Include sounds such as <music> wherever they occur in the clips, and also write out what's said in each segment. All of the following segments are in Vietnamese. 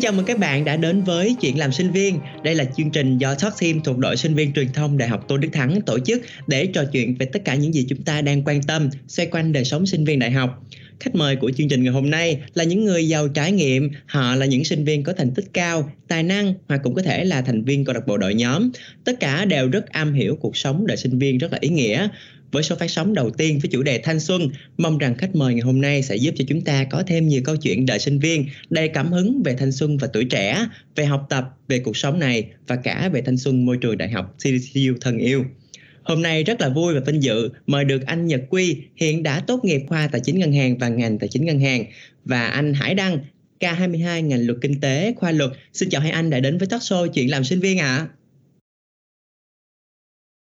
Xin chào mừng các bạn đã đến với Chuyện làm sinh viên. Đây là chương trình do Talk Team thuộc đội sinh viên truyền thông Đại học Tôn Đức Thắng tổ chức để trò chuyện về tất cả những gì chúng ta đang quan tâm xoay quanh đời sống sinh viên đại học. Khách mời của chương trình ngày hôm nay là những người giàu trải nghiệm, họ là những sinh viên có thành tích cao, tài năng hoặc cũng có thể là thành viên câu lạc bộ đội nhóm. Tất cả đều rất am hiểu cuộc sống đời sinh viên rất là ý nghĩa với số phát sóng đầu tiên với chủ đề thanh xuân. Mong rằng khách mời ngày hôm nay sẽ giúp cho chúng ta có thêm nhiều câu chuyện đời sinh viên đầy cảm hứng về thanh xuân và tuổi trẻ, về học tập, về cuộc sống này và cả về thanh xuân môi trường đại học CDCU thân yêu. Hôm nay rất là vui và vinh dự mời được anh Nhật Quy, hiện đã tốt nghiệp khoa Tài chính Ngân hàng và ngành Tài chính Ngân hàng và anh Hải Đăng, K22 ngành luật kinh tế, khoa luật. Xin chào hai anh đã đến với talk show chuyện làm sinh viên ạ. À.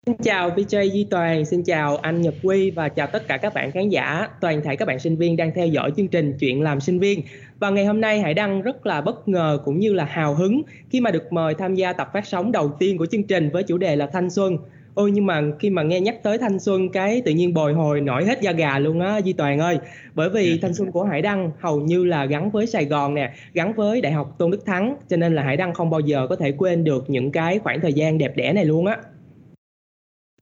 Xin chào PJ Duy Toàn, xin chào anh Nhật Quy và chào tất cả các bạn khán giả, toàn thể các bạn sinh viên đang theo dõi chương trình Chuyện làm sinh viên. Và ngày hôm nay Hải Đăng rất là bất ngờ cũng như là hào hứng khi mà được mời tham gia tập phát sóng đầu tiên của chương trình với chủ đề là thanh xuân. Ôi nhưng mà khi mà nghe nhắc tới thanh xuân cái tự nhiên bồi hồi nổi hết da gà luôn á Duy Toàn ơi. Bởi vì dạ. thanh xuân của Hải Đăng hầu như là gắn với Sài Gòn nè, gắn với Đại học Tôn Đức Thắng cho nên là Hải Đăng không bao giờ có thể quên được những cái khoảng thời gian đẹp đẽ này luôn á.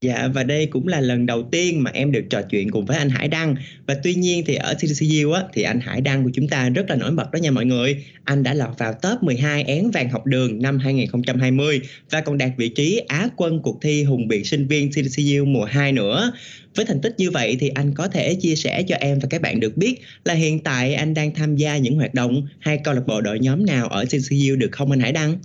Dạ và đây cũng là lần đầu tiên mà em được trò chuyện cùng với anh Hải Đăng và tuy nhiên thì ở CCU á, thì anh Hải Đăng của chúng ta rất là nổi bật đó nha mọi người. Anh đã lọt vào top 12 én vàng học đường năm 2020 và còn đạt vị trí Á quân cuộc thi hùng biện sinh viên CCU mùa 2 nữa. Với thành tích như vậy thì anh có thể chia sẻ cho em và các bạn được biết là hiện tại anh đang tham gia những hoạt động hay câu lạc bộ đội nhóm nào ở CCU được không anh Hải Đăng?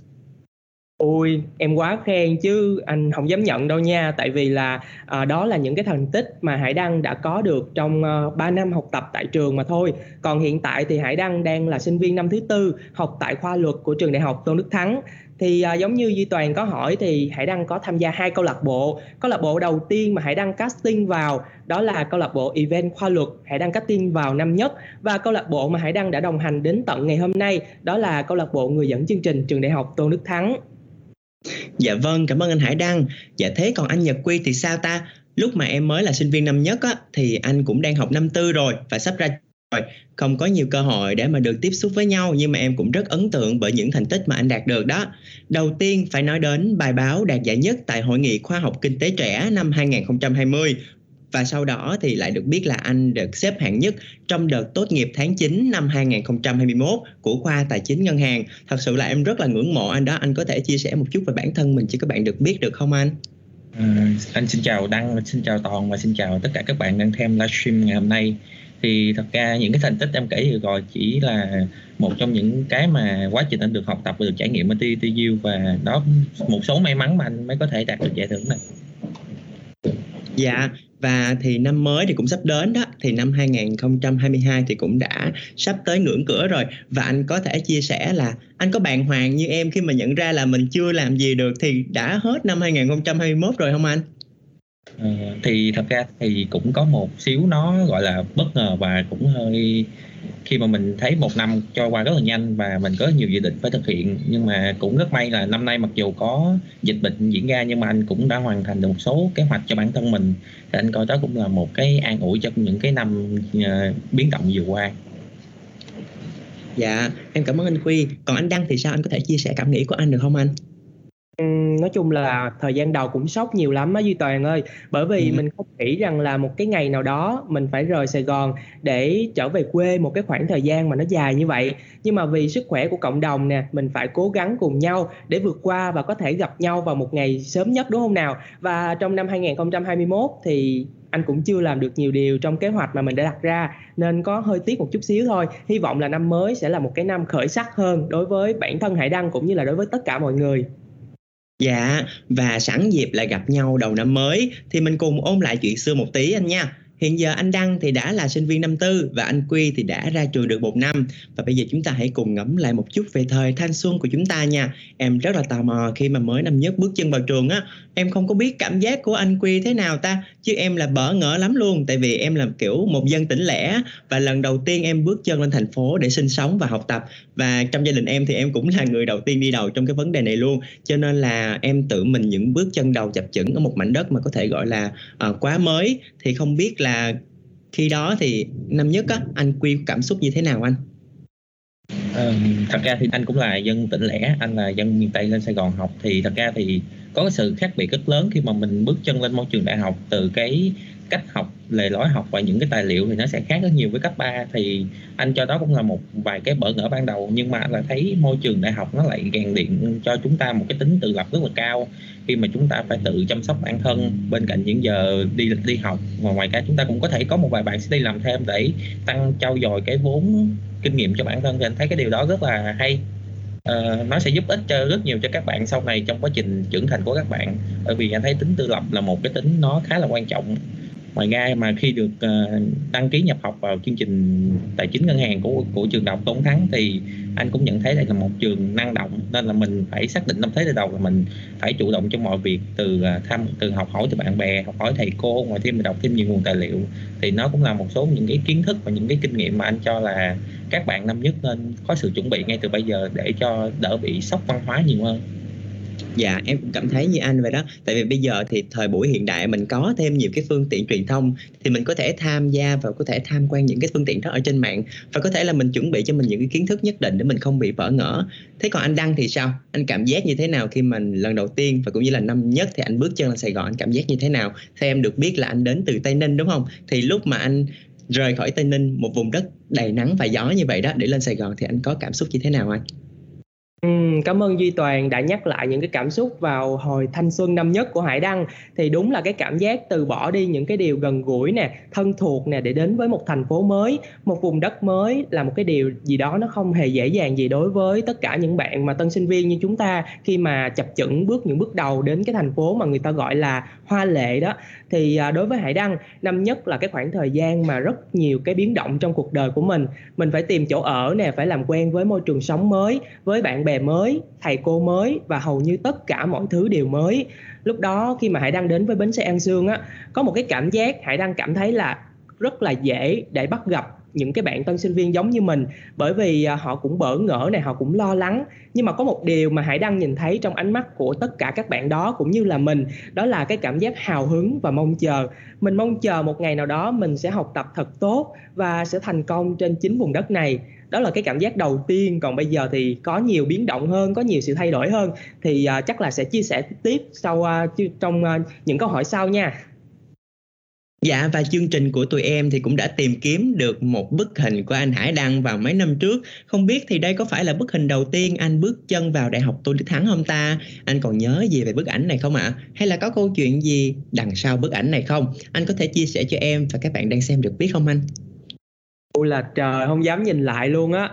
Ôi, em quá khen chứ. Anh không dám nhận đâu nha. Tại vì là à, đó là những cái thành tích mà Hải Đăng đã có được trong ờ, à, 3 năm học tập tại trường mà thôi. Còn hiện tại thì Hải Đăng đang là sinh viên năm thứ tư học tại khoa luật của trường đại học Tôn Đức Thắng. Thì à, giống như Duy Toàn có hỏi thì Hải Đăng có tham gia hai câu lạc bộ. Câu lạc bộ đầu tiên mà Hải Đăng casting vào đó là câu lạc bộ event khoa luật Hải Đăng casting vào năm nhất. Và câu lạc bộ mà Hải Đăng đã đồng hành đến tận ngày hôm nay đó là câu lạc bộ người dẫn chương trình trường đại học Tôn Đức Thắng. Dạ vâng, cảm ơn anh Hải Đăng. Dạ thế còn anh Nhật Quy thì sao ta? Lúc mà em mới là sinh viên năm nhất á, thì anh cũng đang học năm tư rồi và sắp ra rồi không có nhiều cơ hội để mà được tiếp xúc với nhau nhưng mà em cũng rất ấn tượng bởi những thành tích mà anh đạt được đó. Đầu tiên phải nói đến bài báo đạt giải nhất tại Hội nghị Khoa học Kinh tế trẻ năm 2020 và sau đó thì lại được biết là anh được xếp hạng nhất trong đợt tốt nghiệp tháng 9 năm 2021 của khoa tài chính ngân hàng. Thật sự là em rất là ngưỡng mộ anh đó. Anh có thể chia sẻ một chút về bản thân mình cho các bạn được biết được không anh? À, anh xin chào Đăng, xin chào Toàn và xin chào tất cả các bạn đang xem livestream ngày hôm nay. Thì thật ra những cái thành tích em kể vừa rồi chỉ là một trong những cái mà quá trình anh được học tập và được trải nghiệm ở TTU và đó một số may mắn mà anh mới có thể đạt được giải thưởng này. Dạ, và thì năm mới thì cũng sắp đến đó thì năm 2022 thì cũng đã sắp tới ngưỡng cửa rồi và anh có thể chia sẻ là anh có bàng hoàng như em khi mà nhận ra là mình chưa làm gì được thì đã hết năm 2021 rồi không anh? Ừ, thì thật ra thì cũng có một xíu nó gọi là bất ngờ và cũng hơi khi mà mình thấy một năm trôi qua rất là nhanh và mình có nhiều dự định phải thực hiện. Nhưng mà cũng rất may là năm nay mặc dù có dịch bệnh diễn ra, nhưng mà anh cũng đã hoàn thành được một số kế hoạch cho bản thân mình. Thì anh coi đó cũng là một cái an ủi cho những cái năm ờ, biến động vừa qua. Dạ em cảm ơn anh Quy. Còn anh Đăng thì sao? Anh có thể chia sẻ cảm nghĩ của anh được không anh? Nói chung là thời gian đầu cũng sốc nhiều lắm á Duy Toàn ơi. Bởi vì ừ. mình không nghĩ rằng là một cái ngày nào đó mình phải rời Sài Gòn để trở về quê một cái khoảng thời gian mà nó dài như vậy. Nhưng mà vì sức khỏe của cộng đồng nè mình phải cố gắng cùng nhau để vượt qua và có thể gặp nhau vào một ngày sớm nhất đúng không nào? Và trong năm 2021 thì anh cũng chưa làm được nhiều điều trong kế hoạch mà mình đã đặt ra. Nên có hơi tiếc một chút xíu thôi. Hy vọng là năm mới sẽ là một cái năm khởi sắc hơn đối với bản thân Hải Đăng cũng như là đối với tất cả mọi người Dạ, và sẵn dịp lại gặp nhau đầu năm mới thì mình cùng ôn lại chuyện xưa một tí anh nha. Hiện giờ anh Đăng thì đã là sinh viên năm tư và anh Quy thì đã ra trường được một năm. Và bây giờ chúng ta hãy cùng ngẫm lại một chút về thời thanh xuân của chúng ta nha. Em rất là tò mò khi mà mới năm nhất bước chân vào trường á, em không có biết cảm giác của anh Quy thế nào ta, chứ em là bỡ ngỡ lắm luôn tại vì em là kiểu một dân tỉnh lẻ và lần đầu tiên em bước chân lên thành phố để sinh sống và học tập. Và trong gia đình em thì em cũng là người đầu tiên đi đầu trong cái vấn đề này luôn. Cho nên là em tự mình những bước chân đầu chập chững ở một mảnh đất mà có thể gọi là uh, quá mới. Thì không biết là là khi đó thì năm nhất á anh quy cảm xúc như thế nào anh? Ừ, thật ra thì anh cũng là dân tỉnh lẻ, anh là dân miền Tây lên Sài Gòn học. Thì thật ra thì có cái sự khác biệt rất lớn khi mà mình bước chân lên môi trường đại học từ cái cách học lề lối học và những cái tài liệu thì nó sẽ khác rất nhiều với cấp 3 thì anh cho đó cũng là một vài cái bỡ ngỡ ban đầu nhưng mà anh là thấy môi trường đại học nó lại rèn luyện cho chúng ta một cái tính tự lập rất là cao. Khi mà chúng ta phải tự chăm sóc bản thân bên cạnh những giờ đi đi học và ngoài ra chúng ta cũng có thể có một vài bạn sẽ đi làm thêm để tăng trau dồi cái vốn kinh nghiệm cho bản thân. Thì anh thấy cái điều đó rất là hay. Uh, nó sẽ giúp ích cho rất nhiều cho các bạn sau này trong quá trình trưởng thành của các bạn. Bởi vì anh thấy tính tự lập là một cái tính nó khá là quan trọng ngoài ra mà khi được uh, đăng ký nhập học vào chương trình tài chính ngân hàng của của trường đại học Tôn Thắng thì anh cũng nhận thấy đây là một trường năng động nên là mình phải xác định tâm thế từ đầu là mình phải chủ động trong mọi việc từ ờ, thăm từ học hỏi từ bạn bè học hỏi thầy cô ngoài thêm mình đọc thêm nhiều nguồn tài liệu. Thì nó cũng là một số những cái kiến thức và những cái kinh nghiệm mà anh cho là các bạn năm nhất nên có sự chuẩn bị ngay từ bây giờ để cho đỡ bị sốc văn hóa nhiều hơn dạ em cũng cảm thấy như anh vậy đó. Tại vì bây giờ thì thời buổi hiện đại mình có thêm nhiều cái phương tiện truyền thông, thì mình có thể tham gia và có thể tham quan những cái phương tiện đó ở trên mạng. Và có thể là mình chuẩn bị cho mình những cái kiến thức nhất định để mình không bị vỡ ngỡ. Thế còn anh đăng thì sao? Anh cảm giác như thế nào khi mình lần đầu tiên và cũng như là năm nhất thì anh bước chân lên sài gòn, anh cảm giác như thế nào? Theo em được biết là anh đến từ tây ninh, đúng không? Thì lúc mà anh rời khỏi tây ninh, một vùng đất đầy nắng và gió như vậy đó, để lên sài gòn thì anh có cảm xúc như thế nào anh? Ừm, cảm ơn Duy Toàn đã nhắc lại những cái cảm xúc vào hồi thanh xuân năm nhất của Hải Đăng. Thì đúng là cái cảm giác từ bỏ đi những cái điều gần gũi nè, thân thuộc nè để đến với một thành phố mới, một vùng đất mới là một cái điều gì đó nó không hề dễ dàng gì đối với tất cả những bạn mà tân sinh viên như chúng ta khi mà chập chững bước những bước đầu đến cái thành phố mà người ta gọi là hoa lệ đó. Thì à, đối với Hải Đăng, năm nhất là cái khoảng thời gian mà rất nhiều cái biến động trong cuộc đời của mình. Mình phải tìm chỗ ở nè, phải làm quen với môi trường sống mới, với bạn bè mới thầy cô mới và hầu như tất cả mọi thứ đều mới lúc đó khi mà hải đăng đến với bến xe an sương á có một cái cảm giác hải đăng cảm thấy là rất là dễ để bắt gặp những cái bạn tân sinh viên giống như mình. Bởi vì à, họ cũng bỡ ngỡ này họ cũng lo lắng. Nhưng mà có một điều mà hải đăng nhìn thấy trong ánh mắt của tất cả các bạn đó cũng như là mình đó là cái cảm giác hào hứng và mong chờ. Mình mong chờ một ngày nào đó mình sẽ học tập thật tốt và sẽ thành công trên chính vùng đất này. Đó là cái cảm giác đầu tiên. Còn bây giờ thì có nhiều biến động hơn có nhiều sự thay đổi hơn. Thì uh, chắc là sẽ chia sẻ tiếp sau uh, trong uh, những câu hỏi sau nha. Dạ và chương trình của tụi em thì cũng đã tìm kiếm được một bức hình của anh Hải Đăng vào mấy năm trước. Không biết thì đây có phải là bức hình đầu tiên anh bước chân vào Đại học Tôn Đức Thắng không ta? Anh còn nhớ gì về bức ảnh này không ạ? À? Hay là có câu chuyện gì đằng sau bức ảnh này không? Anh có thể chia sẻ cho em và các bạn đang xem được biết không anh? Ôi là trời, không dám nhìn lại luôn á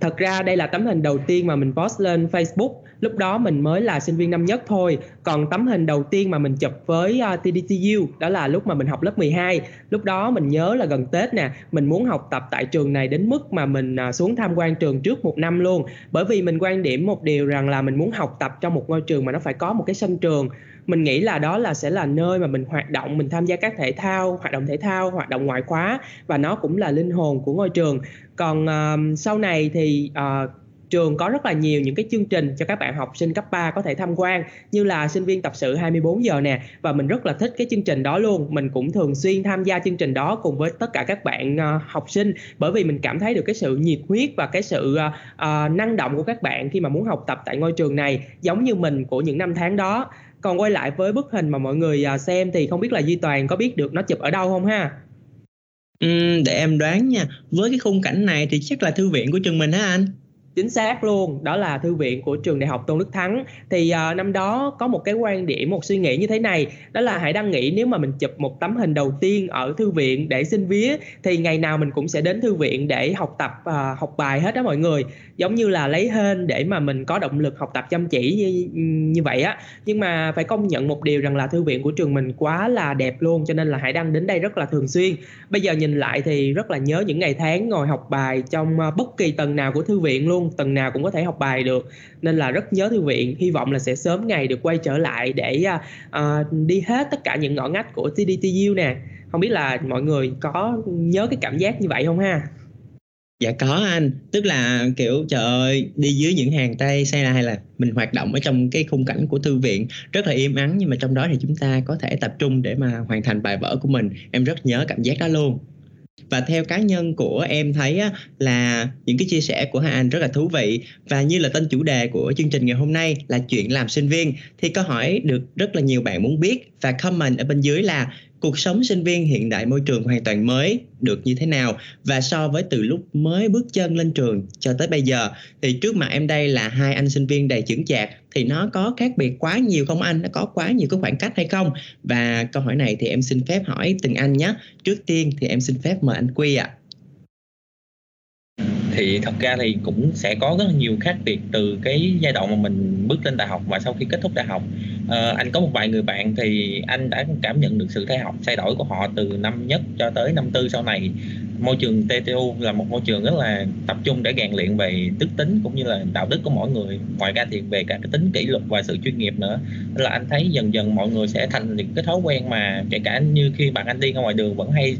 thật ra đây là tấm hình đầu tiên mà mình post lên Facebook lúc đó mình mới là sinh viên năm nhất thôi. Còn tấm hình đầu tiên mà mình chụp với à, uh, TDTU đó là lúc mà mình học lớp 12 lúc đó mình nhớ là gần Tết nè mình muốn học tập tại trường này đến mức mà mình uh, xuống tham quan trường trước một năm luôn. Bởi vì mình quan điểm một điều rằng là mình muốn học tập trong một ngôi trường mà nó phải có một cái sân trường. Mình nghĩ là đó là sẽ là nơi mà mình hoạt động mình tham gia các thể thao hoạt động thể thao hoạt động ngoại khóa và nó cũng là linh hồn của ngôi trường. Còn uh, sau này thì uh, trường có rất là nhiều những cái chương trình cho các bạn học sinh cấp 3 có thể tham quan như là sinh viên tập sự 24 giờ nè và mình rất là thích cái chương trình đó luôn. Mình cũng thường xuyên tham gia chương trình đó cùng với tất cả các bạn uh, học sinh bởi vì mình cảm thấy được cái sự nhiệt huyết và cái sự uh, uh, năng động của các bạn khi mà muốn học tập tại ngôi trường này giống như mình của những năm tháng đó. Còn quay lại với bức hình mà mọi người uh, xem thì không biết là Duy Toàn có biết được nó chụp ở đâu không ha? Ừ, để em đoán nha. Với cái khung cảnh này thì chắc là thư viện của trường mình hả anh? Chính xác luôn. Đó là thư viện của trường đại học tôn đức thắng. Thì uh, năm đó có một cái quan điểm một suy nghĩ như thế này. Đó là hãy đăng nghĩ nếu mà mình chụp một tấm hình đầu tiên ở thư viện để xin vía thì ngày nào mình cũng sẽ đến thư viện để học tập uh, học bài hết đó mọi người. Giống như là lấy hên để mà mình có động lực học tập chăm chỉ như, như vậy á. Nhưng mà phải công nhận một điều rằng là thư viện của trường mình quá là đẹp luôn cho nên là hãy đăng đến đây rất là thường xuyên. Bây giờ nhìn lại thì rất là nhớ những ngày tháng ngồi học bài trong uh, bất kỳ tầng nào của thư viện luôn tầng nào cũng có thể học bài được nên là rất nhớ thư viện hy vọng là sẽ sớm ngày được quay trở lại để uh, đi hết tất cả những ngõ ngách của TDTU nè không biết là mọi người có nhớ cái cảm giác như vậy không ha Dạ có anh, tức là kiểu trời ơi đi dưới những hàng tay xe là hay là mình hoạt động ở trong cái khung cảnh của thư viện rất là im ắng nhưng mà trong đó thì chúng ta có thể tập trung để mà hoàn thành bài vở của mình. Em rất nhớ cảm giác đó luôn và theo cá nhân của em thấy á, là những cái chia sẻ của hai anh rất là thú vị. Và như là tên chủ đề của chương trình ngày hôm nay là chuyện làm sinh viên thì câu hỏi được rất là nhiều bạn muốn biết và comment ở bên dưới là cuộc sống sinh viên hiện đại môi trường hoàn toàn mới được như thế nào? Và so với từ lúc mới bước chân lên trường cho tới bây giờ, thì trước mặt em đây là hai anh sinh viên đầy chững chạc, thì nó có khác biệt quá nhiều không anh? Nó có quá nhiều cái khoảng cách hay không? Và câu hỏi này thì em xin phép hỏi từng anh nhé. Trước tiên thì em xin phép mời anh quy ạ. à thì thật ra thì cũng sẽ có rất là nhiều khác biệt từ cái giai đoạn mà mình bước lên đại học và sau khi kết thúc đại học. À, anh có một vài người bạn thì anh đã cảm nhận được sự thay học thay đổi của họ từ năm nhất cho tới năm tư sau này. Môi trường TTU là một môi trường rất là tập trung để rèn luyện về đức tính cũng như là đạo đức của mỗi người ngoài ra thì về cả cái tính kỷ luật và sự chuyên nghiệp nữa. Nên là anh thấy dần dần mọi người sẽ thành những cái thói quen mà kể cả như khi bạn anh đi ra ngoài đường vẫn hay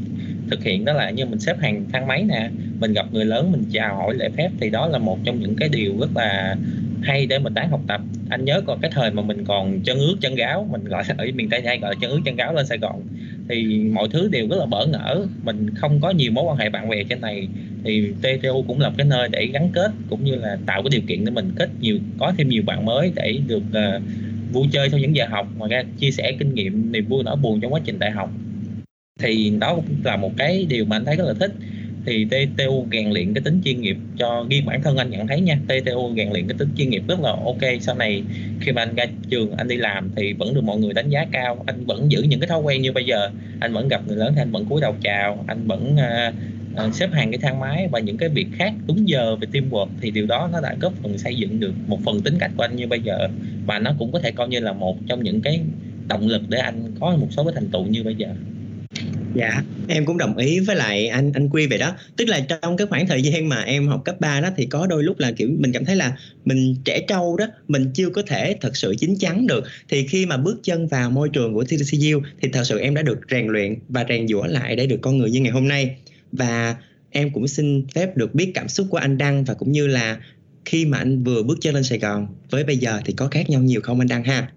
thực hiện đó là như mình xếp hàng thang máy nè mình gặp người lớn mình chào hỏi lễ phép thì đó là một trong những cái điều rất là hay để mình tán học tập. Anh nhớ còn cái thời mà mình còn chân ướt chân gáo mình gọi ở miền tây hay gọi là chân ướt chân gáo lên sài gòn thì mọi thứ đều rất là bỡ ngỡ mình không có nhiều mối quan hệ bạn bè trên này. Thì TTU cũng là cái nơi để gắn kết cũng như là tạo cái điều kiện để mình kết nhiều có thêm nhiều bạn mới để được uh, vui chơi sau những giờ học. Ngoài ra chia sẻ kinh nghiệm niềm vui nỗi buồn trong quá trình đại học thì đó cũng là một cái điều mà anh thấy rất là thích. Thì TTU rèn luyện cái tính chuyên nghiệp cho riêng bản thân anh nhận thấy nha. TTU rèn luyện cái tính chuyên nghiệp rất là ok. Sau này khi mà anh ra trường anh đi làm thì vẫn được mọi người đánh giá cao. Anh vẫn giữ những cái thói quen như bây giờ. Anh vẫn gặp người lớn thì anh vẫn cúi đầu chào. Anh vẫn uh, uh, xếp hàng cái thang máy và những cái việc khác đúng giờ về teamwork thì điều đó nó đã góp phần xây dựng được một phần tính cách của anh như bây giờ. Và nó cũng có thể coi như là một trong những cái động lực để anh có một số cái thành tựu như bây giờ. Dạ, em cũng đồng ý với lại anh anh Quy về đó. Tức là trong cái khoảng thời gian mà em học cấp 3 đó thì có đôi lúc là kiểu mình cảm thấy là mình trẻ trâu đó, mình chưa có thể thật sự chín chắn được. Thì khi mà bước chân vào môi trường của TCCU thì thật sự em đã được rèn luyện và rèn giũa lại để được con người như ngày hôm nay. Và em cũng xin phép được biết cảm xúc của anh Đăng và cũng như là khi mà anh vừa bước chân lên Sài Gòn với bây giờ thì có khác nhau nhiều không anh Đăng ha?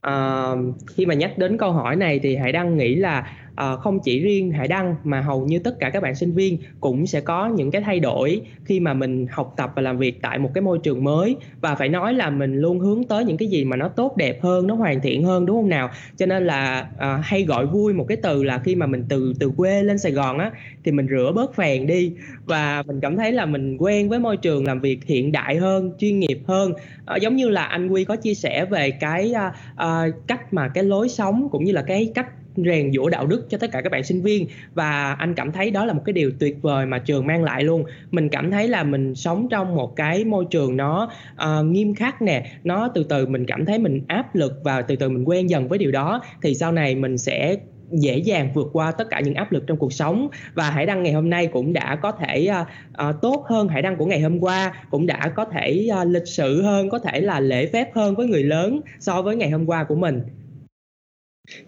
À, khi mà nhắc đến câu hỏi này thì Hải Đăng nghĩ là uh, không chỉ riêng Hải Đăng mà hầu như tất cả các bạn sinh viên cũng sẽ có những cái thay đổi khi mà mình học tập và làm việc tại một cái môi trường mới. Và phải nói là mình luôn hướng tới những cái gì mà nó tốt đẹp hơn nó hoàn thiện hơn đúng không nào? Cho nên là uh, hay gọi vui một cái từ là khi mà mình từ từ quê lên Sài Gòn á thì mình rửa bớt phèn đi. Và mình cảm thấy là mình quen với môi trường làm việc hiện đại hơn chuyên nghiệp hơn. Uh, giống như là anh Quy có chia sẻ về cái uh, uh, cách mà cái lối sống cũng như là cái cách rèn giũa đạo đức cho tất cả các bạn sinh viên. Và anh cảm thấy đó là một cái điều tuyệt vời mà trường mang lại luôn. Mình cảm thấy là mình sống trong một cái môi trường nó uh, nghiêm khắc nè. Nó từ từ mình cảm thấy mình áp lực và từ từ mình quen dần với điều đó. Thì sau này mình sẽ dễ dàng vượt qua tất cả những áp lực trong cuộc sống. Và hải đăng ngày hôm nay cũng đã có thể uh, uh, tốt hơn hải đăng của ngày hôm qua. Cũng đã có thể uh, lịch sự hơn có thể là lễ phép hơn với người lớn so với ngày hôm qua của mình.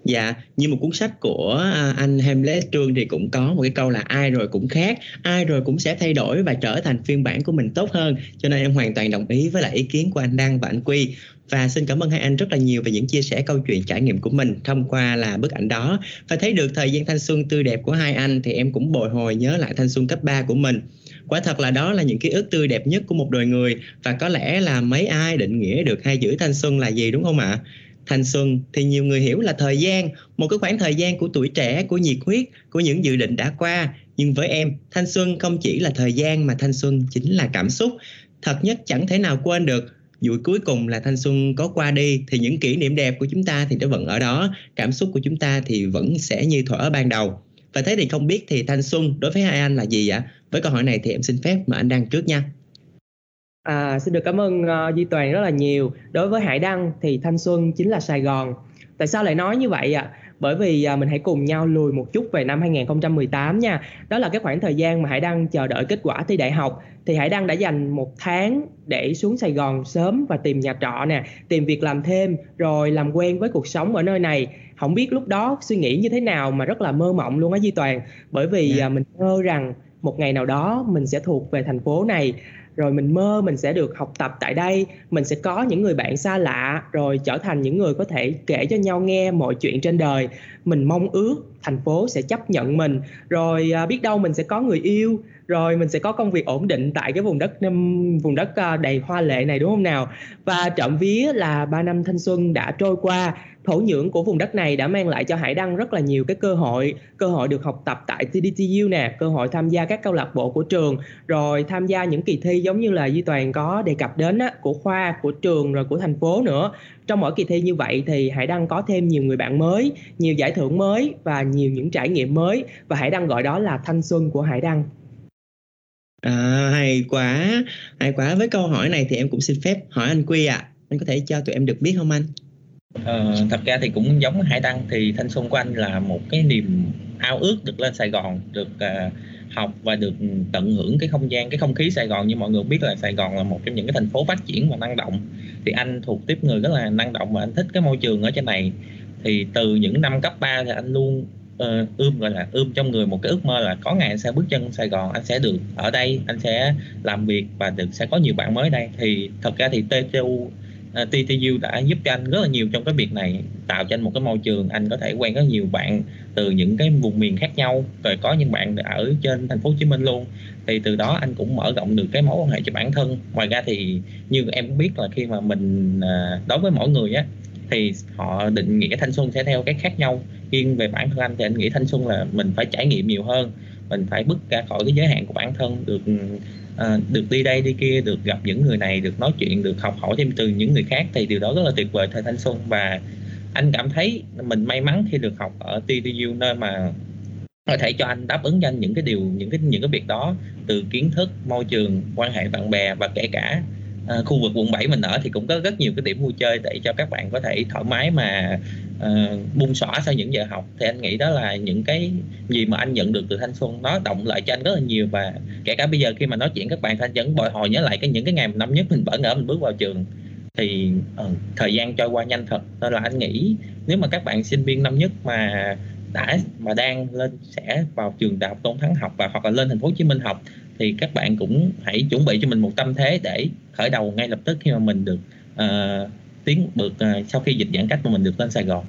Dạ, như một cuốn sách của à, anh Hamlet Trương thì cũng có một cái câu là ai rồi cũng khác, ai rồi cũng sẽ thay đổi và trở thành phiên bản của mình tốt hơn. Cho nên em hoàn toàn đồng ý với lại ý kiến của anh Đăng và anh Quy. Và xin cảm ơn hai anh rất là nhiều về những chia sẻ câu chuyện trải nghiệm của mình thông qua là bức ảnh đó. Và thấy được thời gian thanh xuân tươi đẹp của hai anh thì em cũng bồi hồi nhớ lại thanh xuân cấp 3 của mình. Quả thật là đó là những ký ức tươi đẹp nhất của một đời người và có lẽ là mấy ai định nghĩa được hai chữ thanh xuân là gì đúng không ạ? Thanh xuân, thì nhiều người hiểu là thời gian, một cái khoảng thời gian của tuổi trẻ, của nhiệt huyết, của những dự định đã qua. Nhưng với em, thanh xuân không chỉ là thời gian mà thanh xuân chính là cảm xúc. Thật nhất chẳng thể nào quên được dù cuối cùng là thanh xuân có qua đi, thì những kỷ niệm đẹp của chúng ta thì nó vẫn ở đó, cảm xúc của chúng ta thì vẫn sẽ như thuở ban đầu. Và thế thì không biết thì thanh xuân đối với hai anh là gì ạ? Với câu hỏi này thì em xin phép mà anh đăng trước nha. À, xin được cảm ơn uh, Duy Toàn rất là nhiều. Đối với Hải Đăng thì thanh xuân chính là Sài Gòn. Tại sao lại nói như vậy ạ? À? Bởi vì uh, mình hãy cùng nhau lùi một chút về năm 2018 nha. Đó là cái khoảng thời gian mà Hải Đăng chờ đợi kết quả thi đại học. Thì Hải Đăng đã dành một tháng để xuống Sài Gòn sớm và tìm nhà trọ nè, tìm việc làm thêm, rồi làm quen với cuộc sống ở nơi này. Không biết lúc đó suy nghĩ như thế nào mà rất là mơ mộng luôn á Duy Toàn. Bởi vì uh, mình mơ rằng một ngày nào đó mình sẽ thuộc về thành phố này rồi mình mơ mình sẽ được học tập tại đây, mình sẽ có những người bạn xa lạ, rồi trở thành những người có thể kể cho nhau nghe mọi chuyện trên đời. Mình mong ước thành phố sẽ chấp nhận mình. Rồi à, biết đâu mình sẽ có người yêu. Rồi mình sẽ có công việc ổn định tại cái vùng đất vùng đất à, đầy hoa lệ này đúng không nào? Và trộm vía là ba năm thanh xuân đã trôi qua. Thổ nhưỡng của vùng đất này đã mang lại cho Hải Đăng rất là nhiều cái cơ hội cơ hội được học tập tại TDTU nè cơ hội tham gia các câu lạc bộ của trường. Rồi tham gia những kỳ thi giống như là Duy Toàn có đề cập đến á, của khoa của trường rồi của thành phố nữa. Trong mỗi kỳ thi như vậy thì Hải Đăng có thêm nhiều người bạn mới nhiều giải thưởng mới và nhiều những trải nghiệm mới và Hải Đăng gọi đó là thanh xuân của Hải Đăng À, hay quá, hay quá. Với câu hỏi này thì em cũng xin phép hỏi anh Quy ạ. À. Anh có thể cho tụi em được biết không anh? Ờ, thật ra thì cũng giống Hải Đăng thì thanh xuân của anh là một cái niềm ao ước được lên Sài Gòn, được uh, học và được tận hưởng cái không gian, cái không khí Sài Gòn như mọi người biết là Sài Gòn là một trong những cái thành phố phát triển và năng động. Thì anh thuộc tiếp người rất là năng động và anh thích cái môi trường ở trên này. Thì từ những năm cấp 3 thì anh luôn uh, ươm gọi là ươm trong người một cái ước mơ là có ngày anh sẽ bước chân Sài Gòn anh sẽ được ở đây anh sẽ làm việc và được sẽ có nhiều bạn mới đây. Thì thật ra thì TTU uh, ờ, TTU đã giúp cho anh rất là nhiều trong cái việc này tạo cho anh một cái môi trường anh có thể quen rất nhiều bạn từ những cái vùng miền khác nhau rồi có những bạn ở trên thành phố Hồ Chí Minh luôn. Thì từ đó anh cũng mở rộng được cái mối quan hệ cho bản thân. Ngoài ra thì như em cũng biết là khi mà mình uh, đối với mỗi người á thì họ định nghĩa thanh xuân sẽ theo cái khác nhau. Riêng về bản thân anh thì anh nghĩ thanh xuân là mình phải trải nghiệm nhiều hơn. Mình phải bước ra khỏi cái giới hạn của bản thân được à, được đi đây đi kia được gặp những người này được nói chuyện được học hỏi thêm từ những người khác thì điều đó rất là tuyệt vời thời thanh xuân. Và anh cảm thấy mình may mắn khi được học ở TTU nơi mà có thể cho anh đáp ứng cho anh những cái điều những cái những cái việc đó từ kiến thức môi trường quan hệ bạn bè và kể cả à, khu vực quận 7 mình ở thì cũng có rất nhiều cái điểm vui chơi để cho các bạn có thể thoải mái mà ờ, uh, bung xõa sau những giờ học. Thì anh nghĩ đó là những cái gì mà anh nhận được từ thanh xuân. Nó động lại cho anh rất là nhiều và kể cả bây giờ khi mà nói chuyện các bạn thanh vẫn bồi hồi nhớ lại cái những cái ngày năm nhất mình bỡ ngỡ mình bước vào trường. Thì uh, thời gian trôi qua nhanh thật. Nên là anh nghĩ nếu mà các bạn sinh viên năm nhất mà đã mà đang lên sẽ vào trường đại học Tôn Thắng học và hoặc là lên thành phố Hồ Chí Minh học thì các bạn cũng hãy chuẩn bị cho mình một tâm thế để khởi đầu ngay lập tức khi mà mình được uh, tiến bước uh, sau khi dịch giãn cách mà mình được lên Sài Gòn.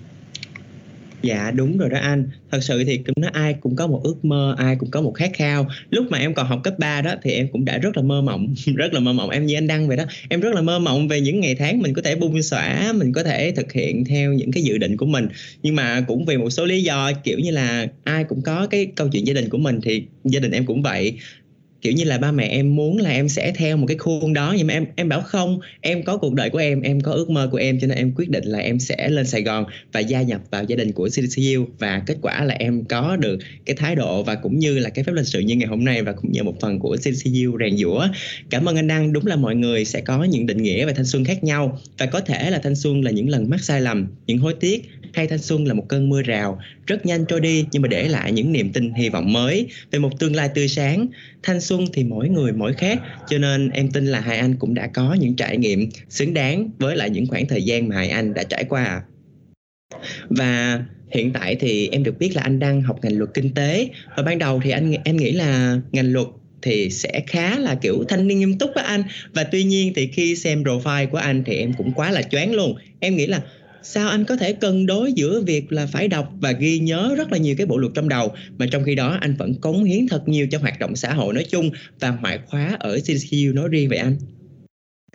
Dạ đúng rồi đó anh. Thật sự thì cũng nói ai cũng có một ước mơ, Ai cũng có một khát khao. Lúc mà em còn học cấp 3 đó Thì em cũng đã rất là mơ mộng, <laughs> Rất là mơ mộng. Em như anh Đăng vậy đó, Em rất là mơ mộng về những ngày tháng Mình có thể bung xõa, Mình có thể thực hiện theo những cái dự định của mình. Nhưng mà cũng vì một số lý do, Kiểu như là ai cũng có cái câu chuyện gia đình của mình Thì gia đình em cũng vậy kiểu như là ba mẹ em muốn là em sẽ theo một cái khuôn đó, nhưng mà em em bảo không, em có cuộc đời của em em có ước mơ của em, cho nên em quyết định là em sẽ lên Sài Gòn và gia nhập vào gia đình của CDCU và kết quả là em có được cái thái độ và cũng như là cái phép lịch sự như ngày hôm nay và cũng như một phần của CDCU rèn giũa. Cảm ơn anh Đăng. Đúng là mọi người sẽ có những định nghĩa về thanh xuân khác nhau. Và có thể là thanh xuân là những lần mắc sai lầm, những hối tiếc, hay thanh xuân là một cơn mưa rào. Rất nhanh trôi đi, nhưng mà để lại những niềm tin, hy vọng mới về một tương lai tươi sáng. Thanh xuân thì mỗi người mỗi khác. Cho nên em tin là hai anh cũng đã có những trải nghiệm xứng đáng với lại những khoảng thời gian mà hai anh đã trải qua. Và hiện tại thì em được biết là anh đang học ngành luật kinh tế. Và ban đầu thì anh em nghĩ là ngành luật thì sẽ khá là kiểu thanh niên nghiêm túc với anh. Và tuy nhiên thì khi xem profile của anh thì em cũng quá là choáng luôn. Em nghĩ là sao anh có thể cân đối giữa việc là phải đọc và ghi nhớ rất là nhiều cái bộ luật trong đầu, mà trong khi đó anh vẫn cống hiến thật nhiều cho hoạt động xã hội nói chung và ngoại khóa ở CCU nói riêng vậy anh?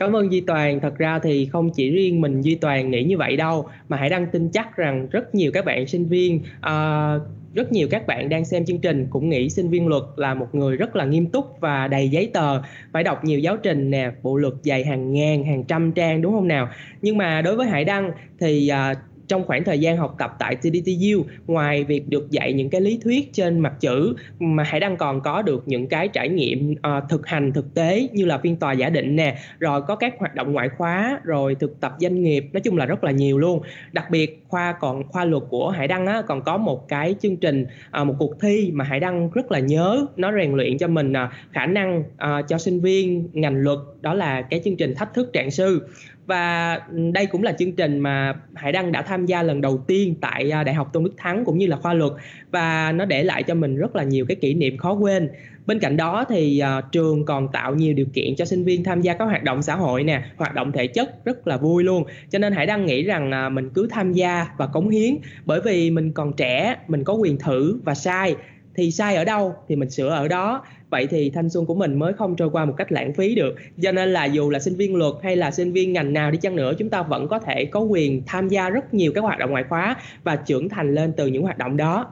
Cảm ơn Duy Toàn, thật ra thì không chỉ riêng mình Duy Toàn nghĩ như vậy đâu mà hãy đăng tin chắc rằng rất nhiều các bạn sinh viên uh, rất nhiều các bạn đang xem chương trình cũng nghĩ sinh viên luật là một người rất là nghiêm túc và đầy giấy tờ. Phải đọc nhiều giáo trình nè bộ luật dày hàng ngàn hàng trăm trang đúng không nào? Nhưng mà đối với hải đăng thì uh, trong khoảng thời gian học tập tại TDTU ngoài việc được dạy những cái lý thuyết trên mặt chữ mà Hải Đăng còn có được những cái trải nghiệm uh, thực hành thực tế như là phiên tòa giả định nè rồi có các hoạt động ngoại khóa rồi thực tập doanh nghiệp nói chung là rất là nhiều luôn. Đặc biệt khoa còn khoa luật của Hải Đăng á, còn có một cái chương trình uh, một cuộc thi mà Hải Đăng rất là nhớ. Nó rèn luyện cho mình uh, khả năng uh, cho sinh viên ngành luật đó là cái chương trình thách thức trạng sư. Và ừ, đây cũng là chương trình mà Hải Đăng đã tham gia lần đầu tiên tại à, Đại học Tôn Đức Thắng cũng như là khoa luật. Và nó để lại cho mình rất là nhiều cái kỷ niệm khó quên. Bên cạnh đó thì uh, trường còn tạo nhiều điều kiện cho sinh viên tham gia các hoạt động xã hội nè, hoạt động thể chất rất là vui luôn. Cho nên Hải Đăng nghĩ rằng uh, mình cứ tham gia và cống hiến. Bởi vì mình còn trẻ, mình có quyền thử và sai. Thì sai ở đâu thì mình sửa ở đó vậy thì thanh xuân của mình mới không trôi qua một cách lãng phí được cho nên là dù là sinh viên luật hay là sinh viên ngành nào đi chăng nữa chúng ta vẫn có thể có quyền tham gia rất nhiều các hoạt động ngoại khóa và trưởng thành lên từ những hoạt động đó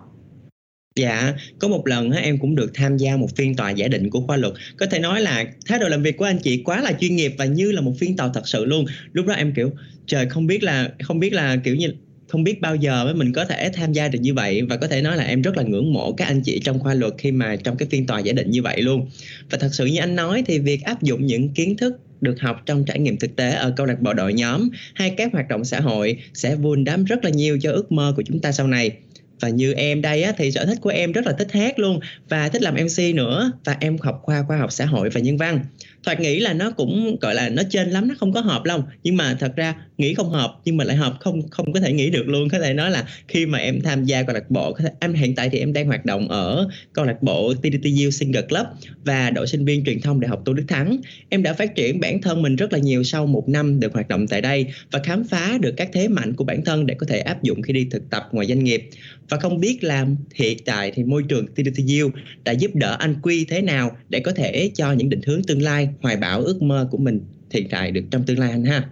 Dạ, có một lần em cũng được tham gia một phiên tòa giả định của khoa luật. Có thể nói là thái độ làm việc của anh chị quá là chuyên nghiệp và như là một phiên tòa thật sự luôn. Lúc đó em kiểu trời không biết là không biết là kiểu như không biết bao giờ mới mình có thể tham gia được như vậy. Và có thể nói là em rất là ngưỡng mộ các anh chị trong khoa luật khi mà trong cái phiên tòa giả định như vậy luôn. Và thật sự như anh nói thì việc áp dụng những kiến thức được học trong trải nghiệm thực tế ở câu lạc bộ đội nhóm hay các hoạt động xã hội sẽ vun đắp rất là nhiều cho ước mơ của chúng ta sau này. Và như em đây á, thì sở thích của em rất là thích hát luôn và thích làm MC nữa. Và em học khoa khoa học xã hội và nhân văn thoạt nghĩ là nó cũng, gọi là, nó trên lắm, nó không có hợp đâu nhưng mà thật ra nghĩ không hợp, nhưng mà lại hợp, không không có thể nghĩ được luôn. Có thể nói là khi mà em tham gia câu lạc bộ em, hiện tại thì em đang hoạt động ở câu lạc bộ TDTU Singer Club và đội sinh viên truyền thông đại học Tôn Đức Thắng. Em đã phát triển bản thân mình rất là nhiều sau một năm được hoạt động tại đây và khám phá được các thế mạnh của bản thân để có thể áp dụng khi đi thực tập ngoài doanh nghiệp. Và không biết làm hiện tại thì môi trường TDTU đã giúp đỡ anh Quy thế nào để có thể cho những định hướng tương lai hoài bão ước mơ của mình thiện tại được trong tương lai anh ha.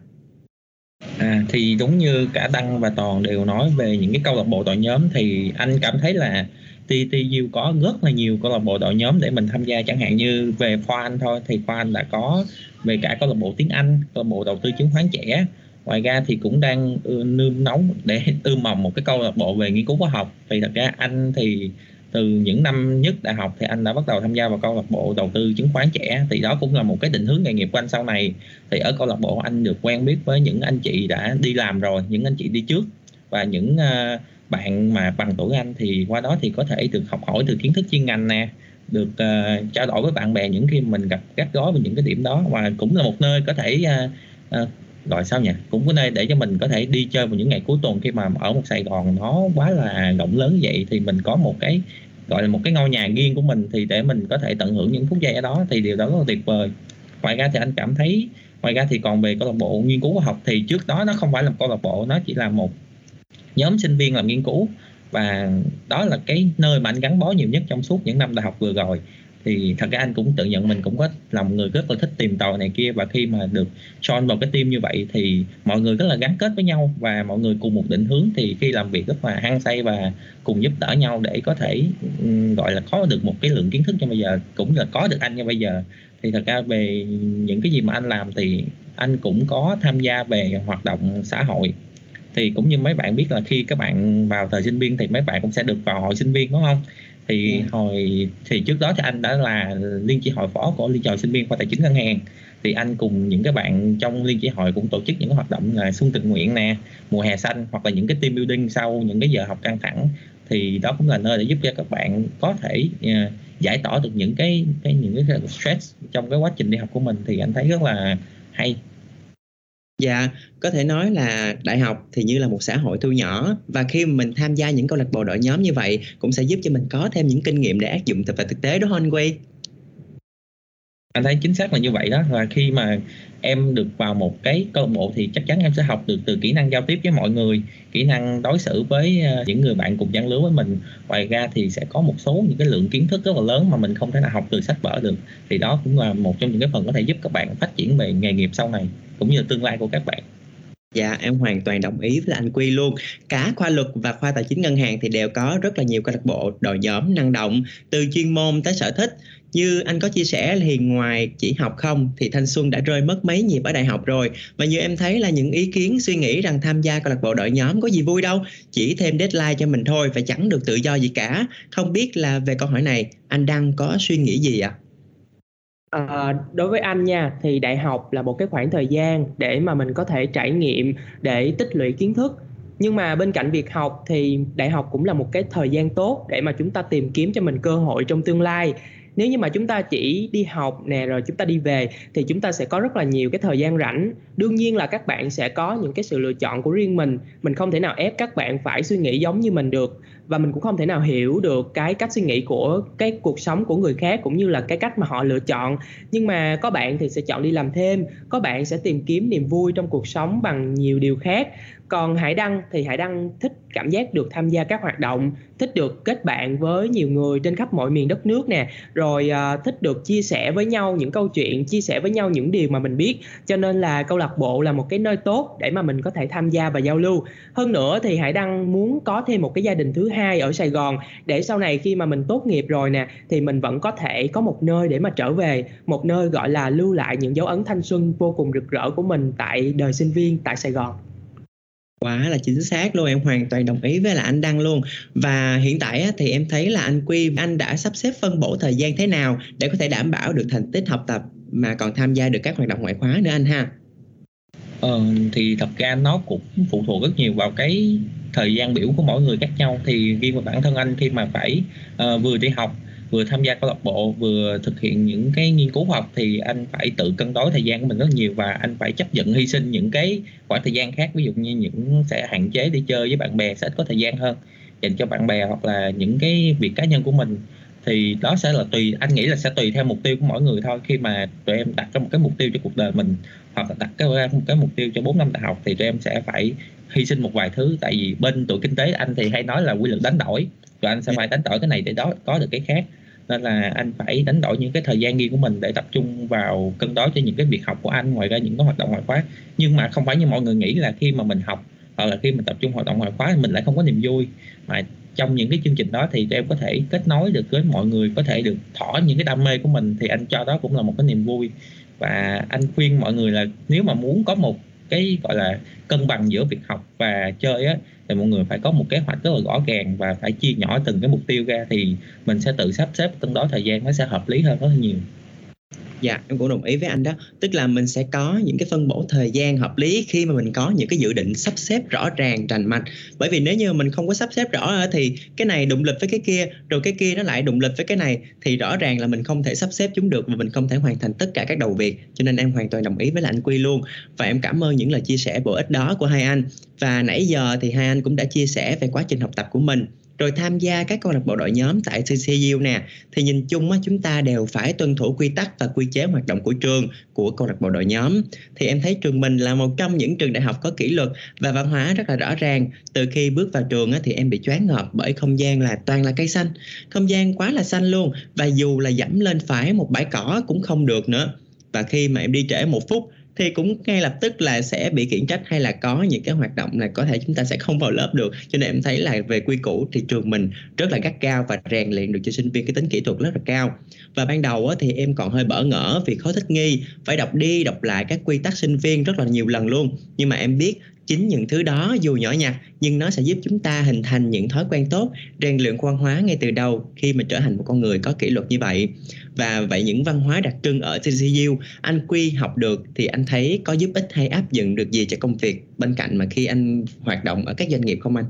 À, thì đúng như cả Đăng và Toàn đều nói về những cái câu lạc bộ đội nhóm thì anh cảm thấy là TTU có rất là nhiều câu lạc bộ đội nhóm để mình tham gia. Chẳng hạn như về khoa anh thôi thì khoa anh đã có về cả câu lạc bộ tiếng Anh, câu lạc bộ đầu tư chứng khoán trẻ. Ngoài ra thì cũng đang ừ, nương nóng để <laughs> ươm mầm một cái câu lạc bộ về nghiên cứu khoa học. Thì thật ra anh thì từ những năm nhất đại học thì anh đã bắt đầu tham gia vào câu lạc bộ đầu tư chứng khoán trẻ. Thì đó cũng là một cái định hướng nghề nghiệp của anh sau này. Thì ở câu lạc bộ anh được quen biết với những anh chị đã đi làm rồi những anh chị đi trước. Và những ờ, bạn mà bằng tuổi anh thì qua đó thì có thể được học hỏi từ kiến thức chuyên ngành nè được uh, trao đổi với bạn bè những khi mình gặp gắt gói về những cái điểm đó. Và cũng là một nơi có thể uh, uh, gọi sao nhỉ? Cũng có nơi để cho mình có thể đi chơi vào những ngày cuối tuần khi mà ở một Sài Gòn nó quá là rộng lớn vậy, thì mình có một cái, gọi là một cái ngôi nhà riêng của mình thì để mình có thể tận hưởng những phút giây ở đó thì điều đó rất là tuyệt vời. Ngoài ra thì anh cảm thấy, ngoài ra thì còn về câu lạc bộ nghiên cứu khoa học thì trước đó nó không phải là một câu lạc bộ, nó chỉ là một nhóm sinh viên làm nghiên cứu và đó là cái nơi mà anh gắn bó nhiều nhất trong suốt những năm đại học vừa rồi thì thật ra anh cũng tự nhận mình cũng có là một người rất là thích tìm tòi này kia. Và khi mà được join vào cái team như vậy thì mọi người rất là gắn kết với nhau và mọi người cùng một định hướng. Thì khi làm việc rất là hăng say và cùng giúp đỡ nhau để có thể gọi là có được một cái lượng kiến thức cho bây giờ, cũng là có được anh như bây giờ. Thì thật ra về những cái gì mà anh làm thì anh cũng có tham gia về hoạt động xã hội. Thì cũng như mấy bạn biết là khi các bạn vào thời sinh viên thì mấy bạn cũng sẽ được vào hội sinh viên, đúng không? Thì ừ. hồi thì trước đó thì anh đã là liên chi hội phó của liên chi hội sinh viên khoa tài chính ngân hàng. Thì anh cùng những cái bạn trong liên chi hội cũng tổ chức những cái hoạt động là xuân tình nguyện nè mùa hè xanh hoặc là những cái team building sau những cái giờ học căng thẳng. Thì đó cũng là nơi để giúp cho các bạn có thể uh, giải tỏa được những cái cái những cái stress trong cái quá trình đi học của mình. Thì anh thấy rất là hay Dạ, có thể nói là đại học thì như là một xã hội thu nhỏ và khi mà mình tham gia những câu lạc bộ đội nhóm như vậy cũng sẽ giúp cho mình có thêm những kinh nghiệm để áp dụng thực vào thực tế đó không anh Quy? Anh thấy chính xác là như vậy đó và khi mà em được vào một cái câu lạc bộ thì chắc chắn em sẽ học được từ kỹ năng giao tiếp với mọi người, kỹ năng đối xử với ờ, những người bạn cùng trang lứa với mình. Ngoài ra thì sẽ có một số những cái lượng kiến thức rất là lớn mà mình không thể nào học từ sách vở được. Thì đó cũng là một trong những cái phần có thể giúp các bạn phát triển về nghề nghiệp sau này cũng như tương lai của các bạn Dạ em hoàn toàn đồng ý với anh Quy luôn Cả khoa luật và khoa tài chính ngân hàng thì đều có rất là nhiều câu lạc bộ đội nhóm năng động Từ chuyên môn tới sở thích như anh có chia sẻ thì ngoài chỉ học không Thì thanh xuân đã rơi mất mấy nhịp ở đại học rồi Và như em thấy là những ý kiến suy nghĩ rằng tham gia câu lạc bộ đội nhóm có gì vui đâu Chỉ thêm deadline cho mình thôi và chẳng được tự do gì cả Không biết là về câu hỏi này anh đang có suy nghĩ gì ạ? À? À, đối với anh nha thì đại học là một cái khoảng thời gian để mà mình có thể trải nghiệm để tích lũy kiến thức nhưng mà bên cạnh việc học thì đại học cũng là một cái thời gian tốt để mà chúng ta tìm kiếm cho mình cơ hội trong tương lai nếu như mà chúng ta chỉ đi học nè, rồi chúng ta đi về, thì chúng ta sẽ có rất là nhiều cái thời gian rảnh. Đương nhiên là các bạn sẽ có những cái sự lựa chọn của riêng mình. Mình không thể nào ép các bạn phải suy nghĩ giống như mình được. Và mình cũng không thể nào hiểu được cái cách suy nghĩ của cái cuộc sống của người khác cũng như là cái cách mà họ lựa chọn. Nhưng mà có bạn thì sẽ chọn đi làm thêm. Có bạn sẽ tìm kiếm niềm vui trong cuộc sống bằng nhiều điều khác còn hải đăng thì hải đăng thích cảm giác được tham gia các hoạt động thích được kết bạn với nhiều người trên khắp mọi miền đất nước nè. Rồi uh, thích được chia sẻ với nhau những câu chuyện chia sẻ với nhau những điều mà mình biết. Cho nên là câu lạc bộ là một cái nơi tốt để mà mình có thể tham gia và giao lưu. Hơn nữa thì hải đăng muốn có thêm một cái gia đình thứ hai ở sài gòn để sau này khi mà mình tốt nghiệp rồi nè thì mình vẫn có thể có một nơi để mà trở về một nơi gọi là lưu lại những dấu ấn thanh xuân vô cùng rực rỡ của mình tại đời sinh viên tại sài gòn. Quá là chính xác luôn, em hoàn toàn đồng ý với là anh Đăng luôn. Và hiện tại á, thì em thấy là anh Quy, anh đã sắp xếp phân bổ thời gian thế nào để có thể đảm bảo được thành tích học tập mà còn tham gia được các hoạt động ngoại khóa nữa anh ha? Ờ, thì thật ra nó cũng phụ thuộc rất nhiều vào cái thời gian biểu của mỗi người khác nhau thì riêng với bản thân anh khi mà phải uh, vừa đi học vừa tham gia câu lạc bộ, vừa thực hiện những cái nghiên cứu học, thì anh phải tự cân đối thời gian của mình rất nhiều và anh phải chấp nhận hy sinh những cái khoảng thời gian khác, ví dụ như những sẽ hạn chế đi chơi với bạn bè sẽ ít có thời gian hơn, dành cho bạn bè hoặc là những cái việc cá nhân của mình. Thì đó sẽ là tùy, anh nghĩ là sẽ tùy theo mục tiêu của mỗi người thôi. Khi mà tụi em đặt ra một cái mục tiêu cho cuộc đời mình, hoặc là đặt cái một cái mục tiêu cho 4 năm đại học, thì tụi em sẽ phải hy sinh một vài thứ. Tại vì bên tụi kinh tế anh thì hay nói là quy luật đánh đổi rồi anh sẽ phải đánh đổi cái này để đó có được cái khác. Nên là anh phải đánh đổi những cái thời gian riêng của mình để tập trung vào cân đối cho những cái việc học của anh ngoài ra những cái hoạt động ngoại khóa. Nhưng mà không phải như mọi người nghĩ là khi mà mình học hoặc là khi mình tập trung hoạt động ngoại khóa mình lại không có niềm vui. Mà trong những cái chương trình đó thì em có thể kết nối được với mọi người, có thể được thỏa những cái đam mê của mình thì anh cho đó cũng là một cái niềm vui. Và anh khuyên mọi người là nếu mà muốn có một cái, gọi là, cân bằng giữa việc học và chơi á thì mọi người phải có một kế hoạch rất là rõ ràng và phải chia nhỏ từng cái mục tiêu ra thì mình sẽ tự sắp xếp cân đối thời gian nó sẽ hợp lý hơn rất là nhiều. Dạ, em cũng đồng ý với anh đó. Tức là mình sẽ có những cái phân bổ thời gian hợp lý khi mà mình có những cái dự định sắp xếp rõ ràng, rành mạch. Bởi vì nếu như mình không có sắp xếp rõ thì cái này đụng lịch với cái kia, rồi cái kia nó lại đụng lịch với cái này thì rõ ràng là mình không thể sắp xếp chúng được và mình không thể hoàn thành tất cả các đầu việc. Cho nên em hoàn toàn đồng ý với lại anh Quy luôn. Và em cảm ơn những lời chia sẻ bổ ích đó của hai anh. Và nãy giờ thì hai anh cũng đã chia sẻ về quá trình học tập của mình rồi tham gia các câu lạc bộ đội nhóm tại CCU nè. Thì nhìn chung á, chúng ta đều phải tuân thủ quy tắc và quy chế hoạt động của trường của câu lạc bộ đội nhóm. Thì em thấy trường mình là một trong những trường đại học có kỷ luật và văn hóa rất là rõ ràng. Từ khi bước vào trường á, thì em bị choáng ngợp bởi không gian là toàn là cây xanh. Không gian quá là xanh luôn và dù là dẫm lên phải một bãi cỏ cũng không được nữa. Và khi mà em đi trễ một phút thì cũng ngay lập tức là sẽ bị khiển trách hay là có những cái hoạt động là có thể chúng ta sẽ không vào lớp được. Cho nên em thấy là về quy củ thì trường mình rất là gắt cao và rèn luyện được cho sinh viên cái tính kỹ thuật rất là cao. Và ban đầu thì em còn hơi bỡ ngỡ vì khó thích nghi, phải đọc đi đọc lại các quy tắc sinh viên rất là nhiều lần luôn. Nhưng mà em biết chính những thứ đó dù nhỏ nhặt nhưng nó sẽ giúp chúng ta hình thành những thói quen tốt rèn luyện văn hóa ngay từ đầu khi mà trở thành một con người có kỷ luật như vậy và vậy những văn hóa đặc trưng ở TCU anh Quy học được thì anh thấy có giúp ích hay áp dụng được gì cho công việc bên cạnh mà khi anh hoạt động ở các doanh nghiệp không anh?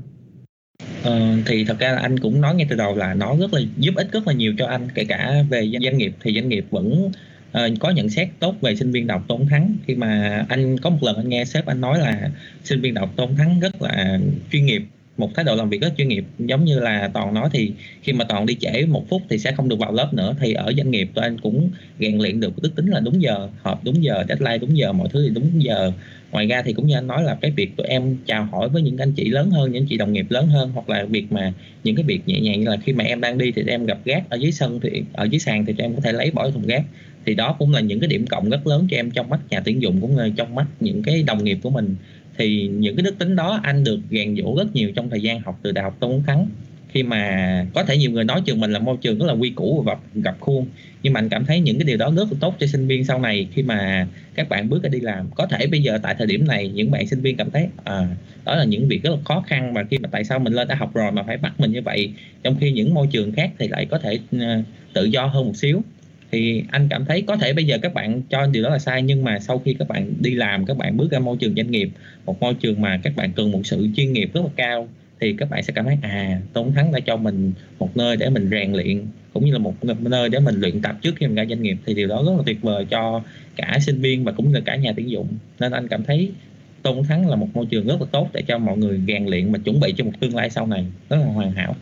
Ờ, thì thật ra là anh cũng nói ngay từ đầu là nó rất là giúp ích rất là nhiều cho anh kể cả về doanh nghiệp thì doanh nghiệp vẫn uh, có nhận xét tốt về sinh viên đọc Tôn Thắng. Khi mà anh có một lần anh nghe sếp anh nói là sinh viên đọc Tôn Thắng rất là chuyên nghiệp một thái độ làm việc rất chuyên nghiệp. Giống như là toàn nói thì khi mà toàn đi trễ một phút thì sẽ không được vào lớp nữa. Thì ở doanh nghiệp tụi anh cũng rèn luyện được đức tính là đúng giờ, họp đúng giờ, deadline đúng giờ, mọi thứ thì đúng giờ. Ngoài ra thì cũng như anh nói là cái việc tụi em chào hỏi với những anh chị lớn hơn, những chị đồng nghiệp lớn hơn, hoặc là việc mà những cái việc nhẹ nhàng như là khi mà em đang đi thì em gặp gác ở dưới sân thì, ở dưới sàn thì em có thể lấy bỏ thùng gác. Thì đó cũng là những cái điểm cộng rất lớn cho em trong mắt nhà tuyển dụng, cũng như trong mắt những cái đồng nghiệp của mình thì những cái đức tính đó anh được rèn dỗ rất nhiều trong thời gian học từ đại học Tôn Quốc Thắng. Khi mà có thể nhiều người nói trường mình là môi trường rất là quy củ và gặp khuôn. Nhưng mà anh cảm thấy những cái điều đó rất là tốt cho sinh viên sau này khi mà các bạn bước ra đi làm. Có thể bây giờ tại thời điểm này những bạn sinh viên cảm thấy à, đó là những việc rất là khó khăn và khi mà tại sao mình lên đã học rồi mà phải bắt mình như vậy. Trong khi những môi trường khác thì lại có thể uh, tự do hơn một xíu thì anh cảm thấy có thể bây giờ các bạn cho điều đó là sai, nhưng mà sau khi các bạn đi làm, các bạn bước ra môi trường doanh nghiệp, một môi trường mà các bạn cần một sự chuyên nghiệp rất là cao, thì các bạn sẽ cảm thấy à Tôn Thắng đã cho mình một nơi để mình rèn luyện, cũng như là một nơi để mình luyện tập trước khi mình ra doanh nghiệp. Thì điều đó rất là tuyệt vời cho cả sinh viên và cũng như cả nhà tuyển dụng. Nên anh cảm thấy Tôn Thắng là một môi trường rất là tốt để cho mọi người rèn luyện và chuẩn bị cho một tương lai sau này rất là hoàn hảo.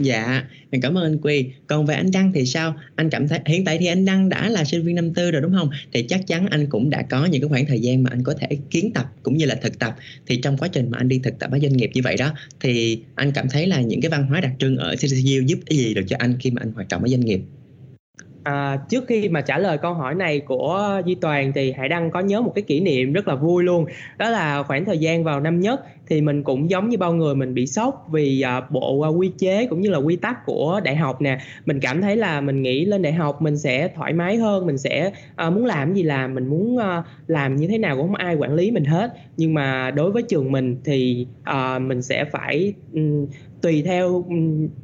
Dạ, mình cảm ơn anh Quy. Còn về anh Đăng thì sao? Anh cảm thấy hiện tại thì anh Đăng đã là sinh viên năm tư rồi đúng không? Thì chắc chắn anh cũng đã có những cái khoảng thời gian mà anh có thể kiến tập cũng như là thực tập. Thì trong quá trình mà anh đi thực tập ở doanh nghiệp như vậy đó thì anh cảm thấy là những cái văn hóa đặc trưng ở CCU giúp cái gì được cho anh khi mà anh hoạt động ở doanh nghiệp? À, trước khi mà trả lời câu hỏi này của Duy Toàn thì Hải Đăng có nhớ một cái kỷ niệm rất là vui luôn. Đó là khoảng thời gian vào năm nhất thì mình cũng giống như bao người mình bị sốc vì uh, bộ uh, quy chế cũng như là quy tắc của đại học nè. Mình cảm thấy là mình nghĩ lên đại học mình sẽ thoải mái hơn mình sẽ uh, muốn làm gì làm mình muốn uh, làm như thế nào cũng không ai quản lý mình hết. Nhưng mà đối với trường mình thì uh, mình sẽ phải um, tùy theo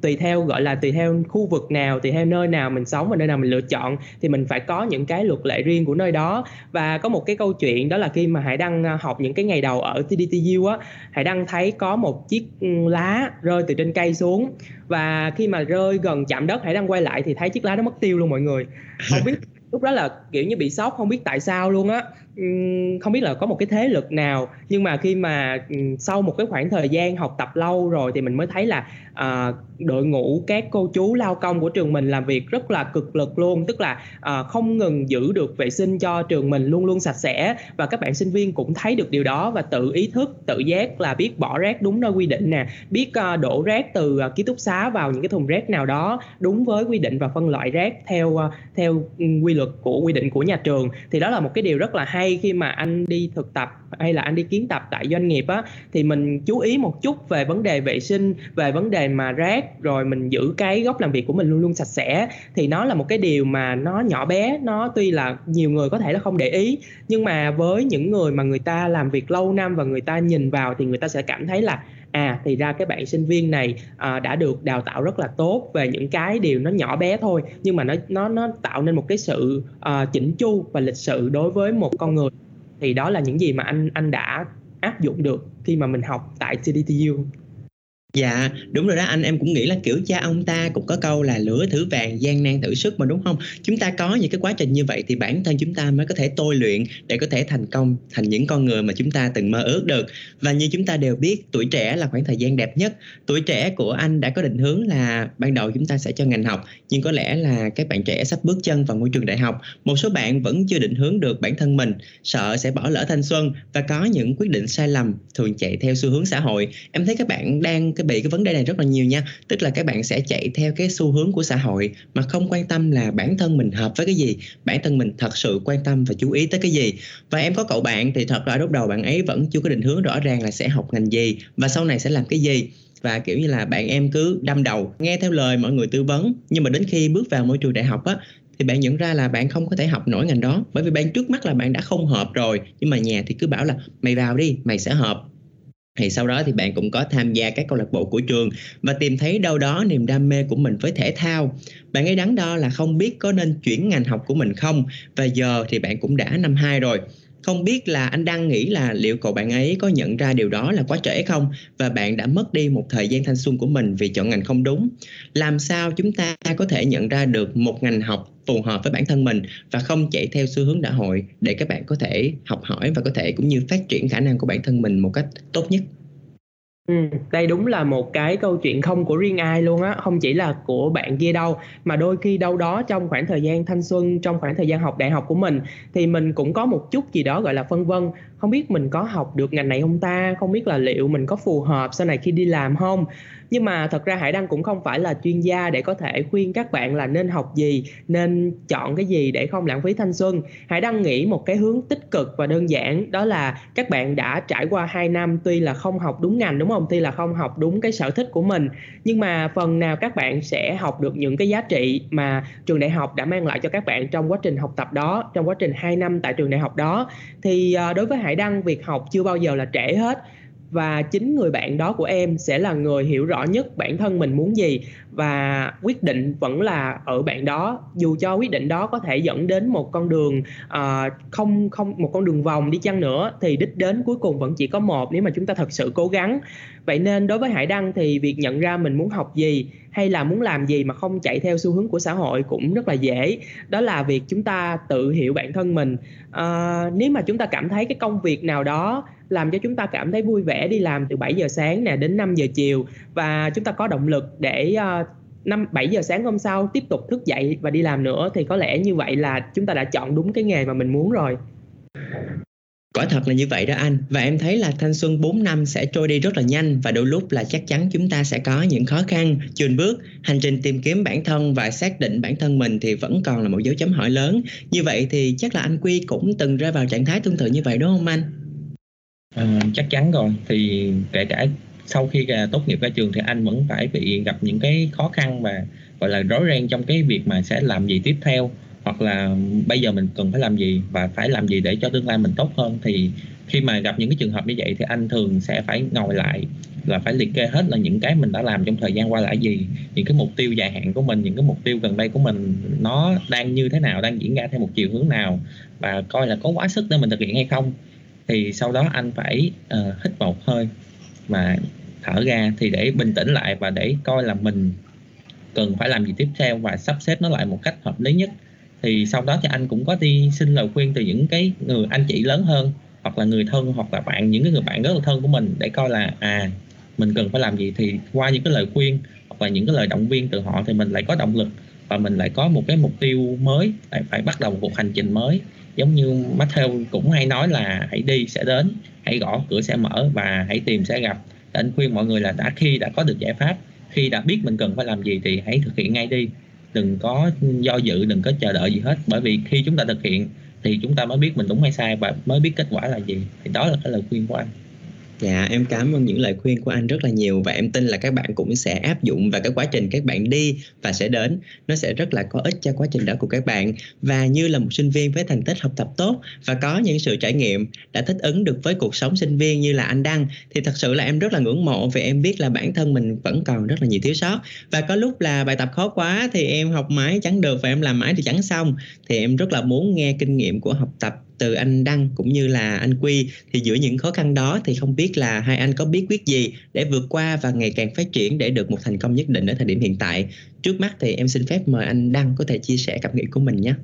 tùy theo, gọi là, tùy theo khu vực nào, tùy theo nơi nào mình sống và nơi nào mình lựa chọn thì mình phải có những cái luật lệ riêng của nơi đó. Và có một cái câu chuyện đó là khi mà hải đăng à, học những cái ngày đầu ở TDTU á, hải đăng thấy có một chiếc lá rơi từ trên cây xuống. Và khi mà rơi gần chạm đất, hải đăng quay lại thì thấy chiếc lá nó mất tiêu luôn mọi người. Không biết, lúc đó là kiểu như bị sốc, không biết tại sao luôn á không biết là có một cái thế lực nào nhưng mà khi mà sau một cái khoảng thời gian học tập lâu rồi thì mình mới thấy là à, đội ngũ các cô chú lao công của trường mình làm việc rất là cực lực luôn. Tức là à, không ngừng giữ được vệ sinh cho trường mình luôn luôn sạch sẽ và các bạn sinh viên cũng thấy được điều đó và tự ý thức tự giác là biết bỏ rác đúng nơi quy định nè biết uh, đổ rác từ uh, ký túc xá vào những cái thùng rác nào đó đúng với quy định và phân loại rác theo uh, theo quy luật của quy định của nhà trường. Thì đó là một cái điều rất là hay khi mà anh đi thực tập hay là anh đi kiến tập tại doanh nghiệp á, thì mình chú ý một chút về vấn đề vệ sinh, về vấn đề mà rác, rồi mình giữ cái góc làm việc của mình luôn luôn sạch sẽ. Thì nó là một cái điều mà nó nhỏ bé, nó tuy là nhiều người có thể là không để ý, nhưng mà với những người mà người ta làm việc lâu năm và người ta nhìn vào thì người ta sẽ cảm thấy là à thì ra cái bạn sinh viên này à, đã được đào tạo rất là tốt về những cái điều nó nhỏ bé thôi nhưng mà nó nó nó tạo nên một cái sự à, chỉnh chu và lịch sự đối với một con người. Thì đó là những gì mà anh anh đã áp dụng được khi mà mình học tại CDTU Dạ, đúng rồi đó anh em cũng nghĩ là kiểu cha ông ta cũng có câu là lửa thử vàng gian nan thử sức mà đúng không? Chúng ta có những cái quá trình như vậy thì bản thân chúng ta mới có thể tôi luyện để có thể thành công thành những con người mà chúng ta từng mơ ước được. Và như chúng ta đều biết tuổi trẻ là khoảng thời gian đẹp nhất. Tuổi trẻ của anh đã có định hướng là ban đầu chúng ta sẽ cho ngành học nhưng có lẽ là các bạn trẻ sắp bước chân vào môi trường đại học. Một số bạn vẫn chưa định hướng được bản thân mình, sợ sẽ bỏ lỡ thanh xuân và có những quyết định sai lầm thường chạy theo xu hướng xã hội. Em thấy các bạn đang cái bị cái vấn đề này rất là nhiều nha. Tức là các bạn sẽ chạy theo cái xu hướng của xã hội mà không quan tâm là bản thân mình hợp với cái gì, bản thân mình thật sự quan tâm và chú ý tới cái gì. Và em có cậu bạn thì thật ra lúc đầu bạn ấy vẫn chưa có định hướng rõ ràng là sẽ học ngành gì và sau này sẽ làm cái gì. Và kiểu như là bạn em cứ đâm đầu, nghe theo lời mọi người tư vấn. Nhưng mà đến khi bước vào môi trường đại học á, thì bạn nhận ra là bạn không có thể học nổi ngành đó. Bởi vì bạn trước mắt là bạn đã không hợp rồi, nhưng mà nhà thì cứ bảo là mày vào đi, mày sẽ hợp thì sau đó thì bạn cũng có tham gia các câu lạc bộ của trường và tìm thấy đâu đó niềm đam mê của mình với thể thao. Bạn ấy đắn đo là không biết có nên chuyển ngành học của mình không, và giờ thì bạn cũng đã năm hai rồi. Không biết là anh đang nghĩ là liệu cậu bạn ấy có nhận ra điều đó là quá trễ không, và bạn đã mất đi một thời gian thanh xuân của mình vì chọn ngành không đúng? Làm sao chúng ta có thể nhận ra được một ngành học phù hợp với bản thân mình và không chạy theo xu hướng xã hội để các bạn có thể học hỏi và có thể cũng như phát triển khả năng của bản thân mình một cách tốt nhất. Ừ, đây đúng là một cái câu chuyện không của riêng ai luôn á, không chỉ là của bạn kia đâu mà đôi khi đâu đó trong khoảng thời gian thanh xuân, trong khoảng thời gian học đại học của mình thì mình cũng có một chút gì đó gọi là phân vân, không biết mình có học được ngành này không ta, không biết là liệu mình có phù hợp sau này khi đi làm không? Nhưng mà thật ra hải đăng cũng không phải là chuyên gia để có thể khuyên các bạn là nên học gì, nên chọn cái gì để không lãng phí thanh xuân. Hải đăng nghĩ một cái hướng tích cực và đơn giản, đó là các bạn đã trải qua 2 năm tuy là không học đúng ngành, đúng không? Tuy là không học đúng cái sở thích của mình, nhưng mà phần nào các bạn sẽ học được những cái giá trị mà trường đại học đã mang lại cho các bạn trong quá trình học tập đó, trong quá trình 2 năm tại trường đại học đó. Thì ờ, đối với hải đăng, việc học chưa bao giờ là trễ hết và chính người bạn đó của em sẽ là người hiểu rõ nhất bản thân mình muốn gì. Và quyết định vẫn là ở bạn đó. Dù cho quyết định đó có thể dẫn đến một con đường uh, không không một con đường vòng đi chăng nữa thì đích đến cuối cùng vẫn chỉ có một nếu mà chúng ta thật sự cố gắng. Vậy nên đối với hải đăng thì việc nhận ra mình muốn học gì hay là muốn làm gì mà không chạy theo xu hướng của xã hội cũng rất là dễ. Đó là việc chúng ta tự hiểu bản thân mình. À, nếu mà chúng ta cảm thấy cái công việc nào đó làm cho chúng ta cảm thấy vui vẻ đi làm từ 7 giờ sáng nè đến 5 giờ chiều. Và chúng ta có động lực để uh, năm 7 giờ sáng hôm sau tiếp tục thức dậy và đi làm nữa. Thì có lẽ như vậy là chúng ta đã chọn đúng cái nghề mà mình muốn rồi. Quả thật là như vậy đó anh. Và em thấy là thanh xuân 4 năm sẽ trôi đi rất là nhanh Và đôi lúc là chắc chắn chúng ta sẽ có những khó khăn Chùn bước, hành trình tìm kiếm bản thân và xác định bản thân mình Thì vẫn còn là một dấu chấm hỏi lớn. Như vậy thì chắc là anh Quy cũng từng rơi vào trạng thái tương tự như vậy đúng không anh? À, chắc chắn rồi. Thì kể cả sau khi tốt nghiệp ra trường thì anh vẫn phải bị gặp những cái khó khăn và gọi là rối ren trong cái việc mà sẽ làm gì tiếp theo hoặc là bây giờ mình cần phải làm gì và phải làm gì để cho tương lai mình tốt hơn. Thì khi mà gặp những cái trường hợp như vậy thì anh thường sẽ phải ngồi lại là phải liệt kê hết là những cái mình đã làm trong thời gian qua là gì những cái mục tiêu dài hạn của mình những cái mục tiêu gần đây của mình nó đang như thế nào đang diễn ra theo một chiều hướng nào và coi là có quá sức để mình thực hiện hay không thì sau đó anh phải uh, hít một hơi và thở ra thì để bình tĩnh lại và để coi là mình cần phải làm gì tiếp theo và sắp xếp nó lại một cách hợp lý nhất. Thì sau đó thì anh cũng có đi xin lời khuyên từ những cái người anh chị lớn hơn hoặc là người thân hoặc là bạn những cái người bạn rất là thân của mình để coi là à mình cần phải làm gì. Thì qua những cái lời khuyên hoặc là những cái lời động viên từ họ thì mình lại có động lực và mình lại có một cái mục tiêu mới lại phải bắt đầu một cuộc hành trình mới giống như Matthew cũng hay nói là hãy đi sẽ đến, hãy gõ cửa sẽ mở và hãy tìm sẽ gặp. Anh khuyên mọi người là đã khi đã có được giải pháp, khi đã biết mình cần phải làm gì thì hãy thực hiện ngay đi. Đừng có do dự, đừng có chờ đợi gì hết. Bởi vì khi chúng ta thực hiện thì chúng ta mới biết mình đúng hay sai và mới biết kết quả là gì. Thì đó là cái lời khuyên của anh. Dạ em cảm ơn những lời khuyên của anh rất là nhiều và em tin là các bạn cũng sẽ áp dụng và cái quá trình các bạn đi và sẽ đến, nó sẽ rất là có ích cho quá trình đó của các bạn. Và như là một sinh viên với thành tích học tập tốt và có những sự trải nghiệm đã thích ứng được với cuộc sống sinh viên như là anh Đăng, thì thật sự là em rất là ngưỡng mộ vì em biết là bản thân mình vẫn còn rất là nhiều thiếu sót. Và có lúc là bài tập khó quá thì em học mãi chẳng được và em làm mãi thì chẳng xong. Thì em rất là muốn nghe kinh nghiệm của học tập từ anh Đăng cũng như là anh Quy, thì giữa những khó khăn đó thì không biết là hai anh có bí quyết gì để vượt qua và ngày càng phát triển để được một thành công nhất định ở thời điểm hiện tại. Trước mắt thì em xin phép mời anh Đăng có thể chia sẻ cảm nghĩ của mình nhé.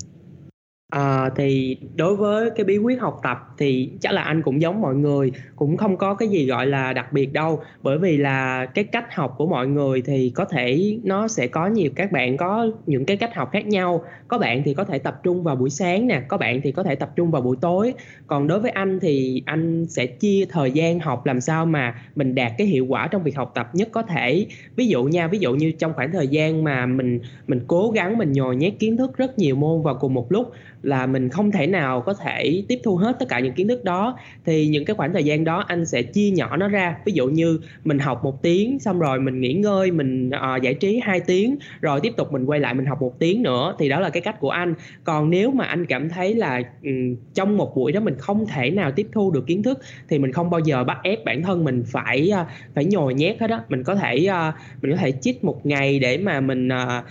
À, thì đối với cái bí quyết học tập thì chắc là anh cũng giống mọi người cũng không có cái gì gọi là đặc biệt đâu. Bởi vì là cái cách học của mọi người thì có thể nó sẽ có nhiều các bạn có những cái cách học khác nhau. Có bạn thì có thể tập trung vào buổi sáng nè có bạn thì có thể tập trung vào buổi tối. Còn đối với anh thì anh sẽ chia thời gian học làm sao mà mình đạt cái hiệu quả trong việc học tập nhất có thể. Ví dụ nha ví dụ như trong khoảng thời gian mà mình mình cố gắng mình nhồi nhét kiến thức rất nhiều môn vào cùng một lúc là mình không thể nào có thể tiếp thu hết tất cả những kiến thức đó. Thì những cái khoảng thời gian đó anh sẽ chia nhỏ nó ra. Ví dụ như mình học một tiếng xong rồi mình nghỉ ngơi mình uh, giải trí hai tiếng rồi tiếp tục mình quay lại mình học một tiếng nữa thì đó là cái cách của anh. Còn nếu mà anh cảm thấy là um, trong một buổi đó mình không thể nào tiếp thu được kiến thức thì mình không bao giờ bắt ép bản thân mình phải uh, phải nhồi nhét hết đó mình có thể uh, mình có thể chích một ngày để mà mình uh,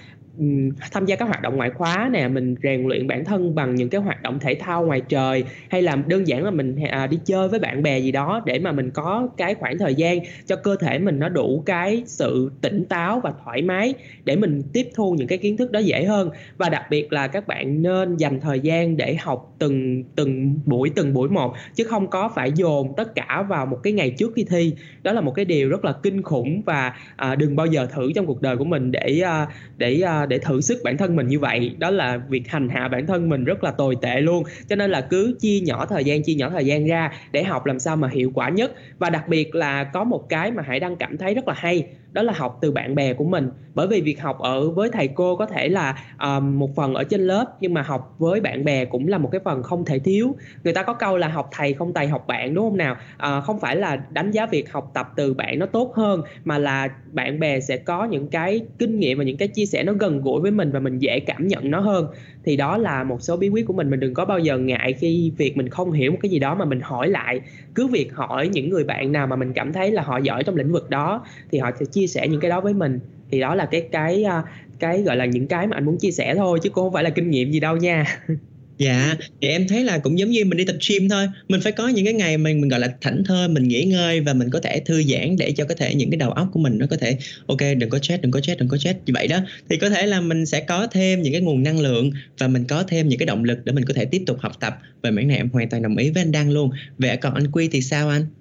tham gia các hoạt động ngoại khóa nè mình rèn luyện bản thân bằng những cái hoạt động thể thao ngoài trời hay là đơn giản là mình à, đi chơi với bạn bè gì đó để mà mình có cái khoảng thời gian cho cơ thể mình nó đủ cái sự tỉnh táo và thoải mái để mình tiếp thu những cái kiến thức đó dễ hơn. Và đặc biệt là các bạn nên dành thời gian để học từng từng buổi từng buổi một chứ không có phải dồn tất cả vào một cái ngày trước khi thi. Đó là một cái điều rất là kinh khủng và à, đừng bao giờ thử trong cuộc đời của mình để à, để à, để thử sức bản thân mình như vậy. Đó là việc hành hạ bản thân mình rất là tồi tệ luôn. Cho nên là cứ chia nhỏ thời gian, chia nhỏ thời gian ra để học làm sao mà hiệu quả nhất. Và đặc biệt là có một cái mà hải đăng cảm thấy rất là hay đó là học từ bạn bè của mình. Bởi vì việc học ở với thầy cô có thể là um, một phần ở trên lớp nhưng mà học với bạn bè cũng là một cái phần không thể thiếu. Người ta có câu là học thầy không thầy học bạn đúng không nào? Uh, không phải là đánh giá việc học tập từ bạn nó tốt hơn mà là bạn bè sẽ có những cái kinh nghiệm và những cái chia sẻ nó gần gũi với mình và mình dễ cảm nhận nó hơn thì đó là một số bí quyết của mình. Mình đừng có bao giờ ngại khi việc mình không hiểu một cái gì đó mà mình hỏi lại. Cứ việc hỏi những người bạn nào mà mình cảm thấy là họ giỏi trong lĩnh vực đó, thì họ sẽ chia sẻ những cái đó với mình. Thì đó là cái cái à, cái, gọi là, những cái mà anh muốn chia sẻ thôi, chứ cũng không phải là kinh nghiệm gì đâu nha. <laughs> Dạ, thì em thấy là cũng giống như mình đi tập gym thôi Mình phải có những cái ngày mình mình gọi là thảnh thơi, mình nghỉ ngơi và mình có thể thư giãn để cho có thể những cái đầu óc của mình nó có thể ok đừng có stress, đừng có stress, đừng có stress như vậy đó thì có thể là mình sẽ có thêm những cái nguồn năng lượng và mình có thêm những cái động lực để mình có thể tiếp tục học tập về mảng này em hoàn toàn đồng ý với anh Đăng luôn. Vậy còn anh Quy thì sao anh?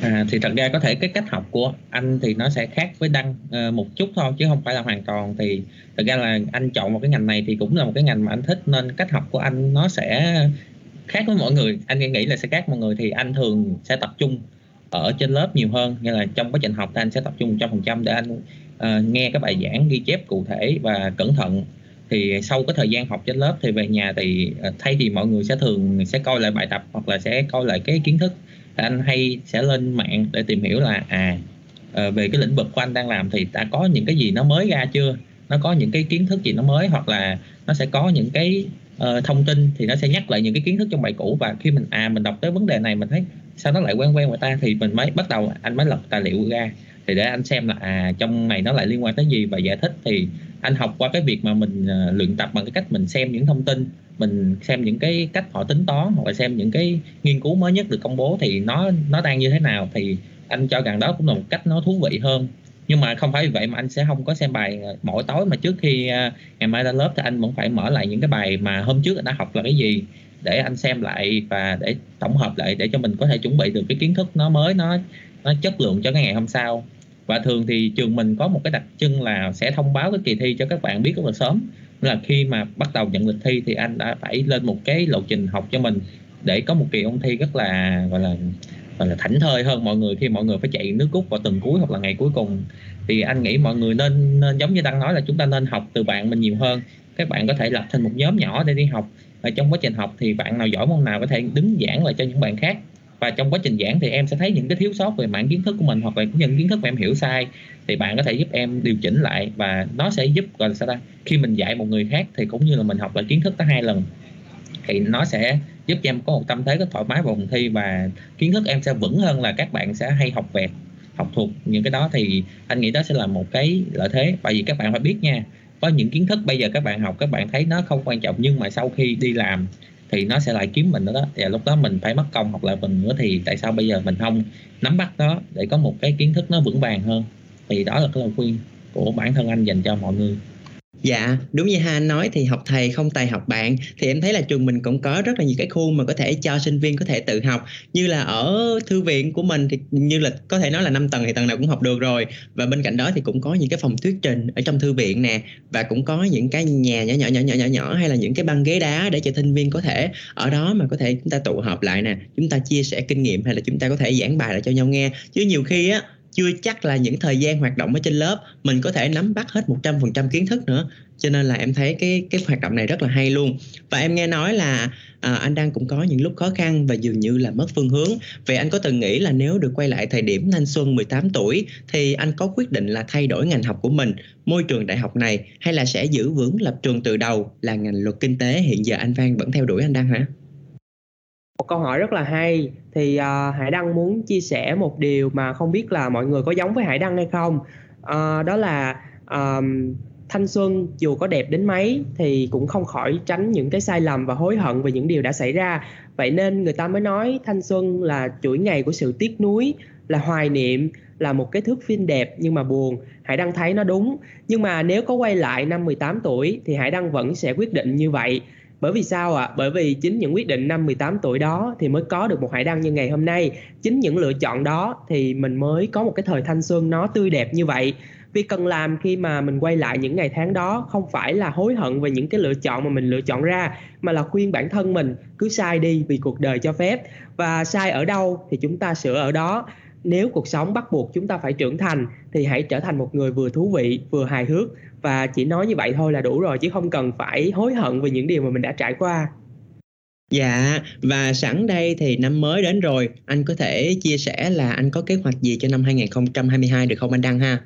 À, thì thật ra có thể cái cách học của anh thì nó sẽ khác với đăng uh, một chút thôi chứ không phải là hoàn toàn. Thì thật ra là anh chọn một cái ngành này thì cũng là một cái ngành mà anh thích nên cách học của anh nó sẽ khác với mọi người. Anh nghĩ là sẽ khác mọi người thì anh thường sẽ tập trung ở trên lớp nhiều hơn. Như là trong quá trình học thì anh sẽ tập trung trăm phần trăm để anh uh, nghe các bài giảng ghi chép cụ thể và cẩn thận. Thì sau cái thời gian học trên lớp thì về nhà thì uh, thay thì mọi người sẽ thường sẽ coi lại bài tập hoặc là sẽ coi lại cái kiến thức anh hay sẽ lên mạng để tìm hiểu là à ờ, về cái lĩnh vực của anh đang làm thì đã có những cái gì nó mới ra chưa? Nó có những cái kiến thức gì nó mới hoặc là nó sẽ có những cái uh, thông tin thì nó sẽ nhắc lại những cái kiến thức trong bài cũ. Và khi mình à mình đọc tới vấn đề này mình thấy sao nó lại quen quen người ta thì mình mới bắt đầu anh mới lật tài liệu ra. Thì để anh xem là à trong này nó lại liên quan tới gì và giải thích thì anh học qua cái việc mà mình uh, luyện tập bằng cái cách mình xem những thông tin mình xem những cái cách họ tính toán hoặc là xem những cái nghiên cứu mới nhất được công bố thì nó nó đang như thế nào thì anh cho rằng đó cũng là một cách nó thú vị hơn. Nhưng mà không phải vì vậy mà anh sẽ không có xem bài à, mỗi tối mà trước khi uh, ngày mai ra lớp thì anh vẫn phải mở lại những cái bài mà hôm trước anh đã học là cái gì để anh xem lại và để tổng hợp lại để cho mình có thể chuẩn bị được cái kiến thức nó mới nó nó chất lượng cho cái ngày hôm sau và thường thì trường mình có một cái đặc trưng là sẽ thông báo cái kỳ thi cho các bạn biết rất là sớm. Là khi mà bắt đầu nhận lịch thi thì anh đã phải lên một cái lộ trình học cho mình để có một kỳ ôn thi rất là, gọi là gọi là thảnh thơi hơn mọi người khi mọi người phải chạy nước rút vào tuần cuối hoặc là ngày cuối cùng. Thì anh nghĩ mọi người nên nên giống như đang nói là chúng ta nên học từ bạn mình nhiều hơn. Các bạn có thể lập thành một nhóm nhỏ để đi học. Và trong quá trình học thì bạn nào giỏi môn nào có thể đứng giảng lại cho những bạn khác và trong quá trình giảng thì em sẽ thấy những cái thiếu sót về mảng kiến thức của mình hoặc là những kiến thức mà em hiểu sai. Thì bạn có thể giúp em điều chỉnh lại và nó sẽ giúp, gọi là sao ta, khi mình dạy một người khác thì cũng như là mình học lại kiến thức tới hai lần. Thì nó sẽ giúp cho em có một tâm thế rất thoải mái vào phòng thi và kiến thức em sẽ vững hơn là các bạn sẽ hay học vẹt, học thuộc những cái đó. Thì anh nghĩ đó sẽ là một cái lợi thế. Bởi vì các bạn phải biết nha, có những kiến thức bây giờ các bạn học, các bạn thấy nó không quan trọng, nhưng mà sau khi đi làm thì nó sẽ lại kiếm mình nữa đó. Và lúc đó mình phải mất công học lại phần nữa thì tại sao bây giờ mình không nắm bắt đó để có một cái kiến thức nó vững vàng hơn? Thì đó là cái lời khuyên của bản thân anh dành cho mọi người. Dạ, đúng như Ha nói thì học thầy không tài học bạn. Thì em thấy là trường mình cũng có rất là nhiều cái khu mà có thể cho sinh viên có thể tự học. Như là ở thư viện của mình thì như là có thể nói là 5 tầng thì tầng nào cũng học được rồi. Và bên cạnh đó thì cũng có những cái phòng thuyết trình ở trong thư viện nè. Và cũng có những cái nhà nhỏ nhỏ nhỏ nhỏ nhỏ nhỏ hay là những cái băng ghế đá để cho sinh viên có thể ở đó mà có thể chúng ta tụ họp lại nè. Chúng ta chia sẻ kinh nghiệm hay là chúng ta có thể giảng bài lại cho nhau nghe. Chứ nhiều khi á chưa chắc là những thời gian hoạt động ở trên lớp mình có thể nắm bắt hết 100% kiến thức nữa. Cho nên là em thấy cái cái hoạt động này rất là hay luôn. Và em nghe nói là à, anh đang cũng có những lúc khó khăn và dường như là mất phương hướng. Vậy anh có từng nghĩ là nếu được quay lại thời điểm thanh xuân 18 tuổi thì anh có quyết định là thay đổi ngành học của mình môi trường đại học này hay là sẽ giữ vững lập trường từ đầu là ngành luật kinh tế? Hiện giờ anh Phan vẫn theo đuổi anh Đăng hả? Một câu hỏi rất là hay. Thì uh, Hải Đăng muốn chia sẻ một điều mà không biết là mọi người có giống với Hải Đăng hay không. Uh, đó là um, thanh xuân dù có đẹp đến mấy thì cũng không khỏi tránh những cái sai lầm và hối hận về những điều đã xảy ra. Vậy nên người ta mới nói thanh xuân là chuỗi ngày của sự tiếc nuối là hoài niệm là một cái thước phim đẹp nhưng mà buồn. Hải Đăng thấy nó đúng. Nhưng mà nếu có quay lại năm 18 tuổi thì Hải Đăng vẫn sẽ quyết định như vậy bởi vì sao ạ? À? Bởi vì chính những quyết định năm 18 tuổi đó thì mới có được một Hải Đăng như ngày hôm nay. Chính những lựa chọn đó thì mình mới có một cái thời thanh xuân nó tươi đẹp như vậy. Việc cần làm khi mà mình quay lại những ngày tháng đó không phải là hối hận về những cái lựa chọn mà mình lựa chọn ra, mà là khuyên bản thân mình, cứ sai đi vì cuộc đời cho phép và sai ở đâu thì chúng ta sửa ở đó nếu cuộc sống bắt buộc chúng ta phải trưởng thành thì hãy trở thành một người vừa thú vị vừa hài hước. Và chỉ nói như vậy thôi là đủ rồi chứ không cần phải hối hận về những điều mà mình đã trải qua. Dạ, và sẵn đây thì năm mới đến rồi, anh có thể chia sẻ là anh có kế hoạch gì cho năm 2022 được không anh Đăng ha?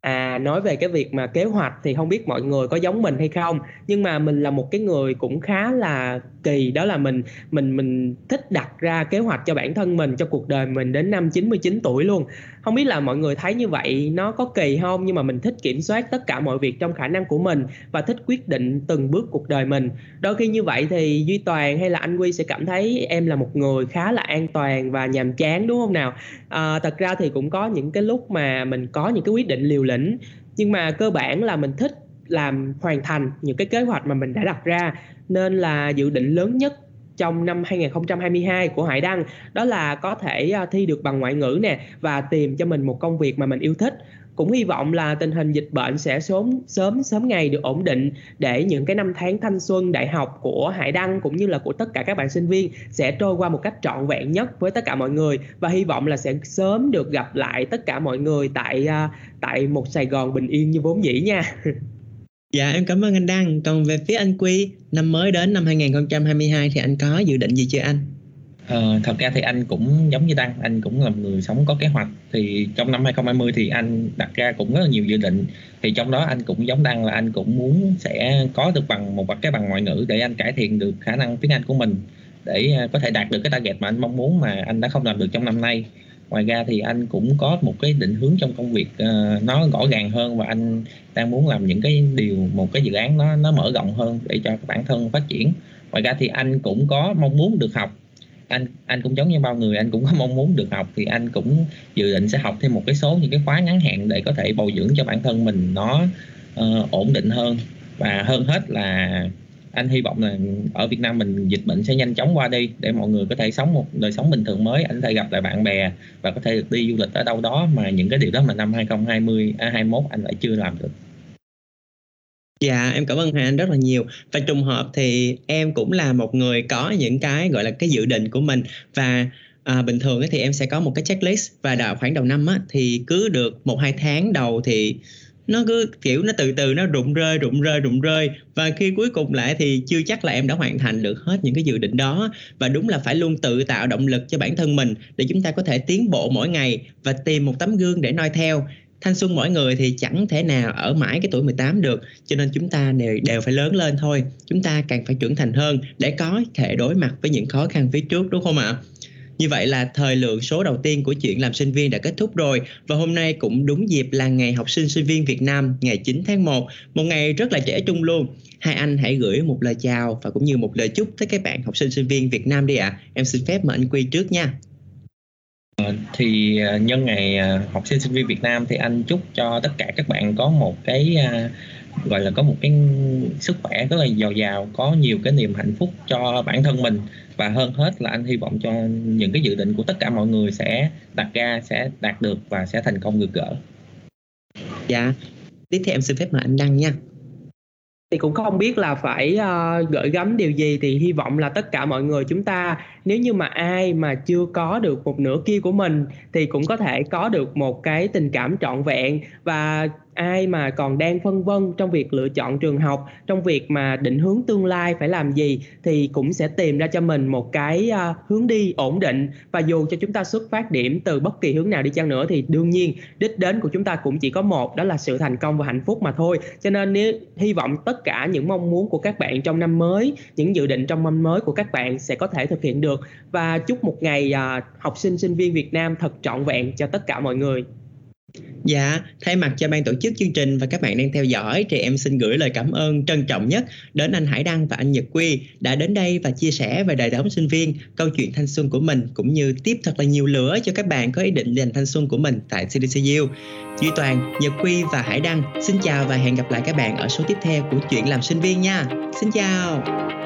À nói về cái việc mà kế hoạch thì không biết mọi người có giống mình hay không nhưng mà mình là một cái người cũng khá là kỳ đó là mình mình mình thích đặt ra kế hoạch cho bản thân mình cho cuộc đời mình đến năm 99 tuổi luôn. Không biết là mọi người thấy như vậy nó có kỳ không nhưng mà mình thích kiểm soát tất cả mọi việc trong khả năng của mình và thích quyết định từng bước cuộc đời mình. Đôi khi như vậy thì Duy Toàn hay là anh Quy sẽ cảm thấy em là một người khá là an toàn và nhàm chán đúng không nào? À, thật ra thì cũng có những cái lúc mà mình có những cái quyết định liều lĩnh nhưng mà cơ bản là mình thích làm hoàn thành những cái kế hoạch mà mình đã đặt ra. Nên là dự định lớn nhất trong năm 2022 của Hải Đăng đó là có thể à, thi được bằng ngoại ngữ nè và tìm cho mình một công việc mà mình yêu thích cũng hy vọng là tình hình dịch bệnh sẽ sớm sớm sớm ngày được ổn định để những cái năm tháng thanh xuân đại học của Hải Đăng cũng như là của tất cả các bạn sinh viên sẽ trôi qua một cách trọn vẹn nhất với tất cả mọi người và hy vọng là sẽ sớm được gặp lại tất cả mọi người tại à, tại một Sài Gòn bình yên như vốn dĩ nha. <laughs> Dạ em cảm ơn anh Đăng. Còn về phía anh Quy, năm mới đến năm 2022 thì anh có dự định gì chưa anh? Ờ, thật ra thì anh cũng giống như Đăng, anh cũng là một người sống có kế hoạch. Thì trong năm 2020 thì anh đặt ra cũng rất là nhiều dự định. Thì trong đó anh cũng giống Đăng là anh cũng muốn sẽ có được bằng một cái bằng ngoại ngữ để anh cải thiện được khả năng tiếng Anh của mình để ờ, có thể đạt được cái target mà anh mong muốn mà anh đã không làm được trong năm nay. Ngoài ra thì anh cũng có một cái định hướng trong công việc uh, nó rõ ràng hơn và anh đang muốn làm những cái điều một cái dự án nó nó mở rộng hơn để cho bản thân phát triển. Ngoài ra thì anh cũng có mong muốn được học anh anh cũng giống như bao người anh cũng có mong muốn được học thì anh cũng dự định sẽ học thêm một cái số những cái khóa ngắn hạn để có thể bồi dưỡng cho bản thân mình nó uh, ổn định hơn. Và hơn hết là anh hy vọng là ở Việt Nam mình dịch bệnh sẽ nhanh chóng qua đi để mọi người có thể sống một đời sống bình thường mới anh có thể gặp lại bạn bè và có thể được đi du lịch ở đâu đó mà những cái điều đó mà năm 2020 à, 21 anh lại chưa làm được. Dạ em cảm ơn Hoàng Anh rất là nhiều. Và trùng hợp thì em cũng là một người có những cái gọi là cái dự định của mình. Và à, bình thường thì em sẽ có một cái checklist. Và đào khoảng đầu năm á, thì cứ được một hai tháng đầu thì nó cứ kiểu nó từ từ nó rụng rơi rụng rơi rụng rơi. Và khi cuối cùng lại thì chưa chắc là em đã hoàn thành được hết những cái dự định đó. Và đúng là phải luôn tự tạo động lực cho bản thân mình để chúng ta có thể tiến bộ mỗi ngày và tìm một tấm gương để noi theo thanh xuân mỗi người thì chẳng thể nào ở mãi cái tuổi 18 được cho nên chúng ta đều, đều phải lớn lên thôi chúng ta càng phải trưởng thành hơn để có thể đối mặt với những khó khăn phía trước đúng không ạ như vậy là thời lượng số đầu tiên của chuyện làm sinh viên đã kết thúc rồi và hôm nay cũng đúng dịp là ngày học sinh sinh viên Việt Nam ngày 9 tháng 1, một ngày rất là trẻ trung luôn. Hai anh hãy gửi một lời chào và cũng như một lời chúc tới các bạn học sinh sinh viên Việt Nam đi ạ. À. Em xin phép mời anh Quy trước nha. Ờ, thì ờ, nhân ngày ờ, học sinh sinh viên Việt Nam thì anh chúc cho tất cả các bạn có một cái gọi là có một cái sức khỏe rất là giàu giàu, có nhiều cái niềm hạnh phúc cho bản thân mình. Và hơn hết là anh hy vọng cho những cái dự định của tất cả mọi người sẽ đặt ra, sẽ đạt được và sẽ thành công được gỡ. Dạ. Tiếp theo em xin phép mời anh đăng nha thì cũng không biết là phải uh, gửi gắm điều gì. Thì hy vọng là tất cả mọi người chúng ta nếu như mà ai mà chưa có được một nửa kia của mình thì cũng có thể có được một cái tình cảm trọn vẹn và ai mà còn đang phân vân trong việc lựa chọn trường học, trong việc mà định hướng tương lai phải làm gì thì cũng sẽ tìm ra cho mình một cái à, hướng đi ổn định. Và dù cho chúng ta xuất phát điểm từ bất kỳ hướng nào đi chăng nữa thì đương nhiên đích đến của chúng ta cũng chỉ có một, đó là sự thành công và hạnh phúc mà thôi. Cho nên nếu, hy vọng tất cả những mong muốn của các bạn trong năm mới, những dự định trong năm mới của các bạn sẽ có thể thực hiện được. Và chúc một ngày à, học sinh sinh viên Việt Nam thật trọn vẹn cho tất cả mọi người. Dạ, thay mặt cho ban tổ chức chương trình và các bạn đang theo dõi thì em xin gửi lời cảm ơn trân trọng nhất đến anh Hải Đăng và anh Nhật Quy đã đến đây và chia sẻ về đời sống sinh viên, câu chuyện thanh xuân của mình cũng như tiếp thật là nhiều lửa cho các bạn có ý định dành thanh xuân của mình tại CDCU. Duy Toàn, Nhật Quy và Hải Đăng xin chào và hẹn gặp lại các bạn ở số tiếp theo của chuyện làm sinh viên nha. Xin chào.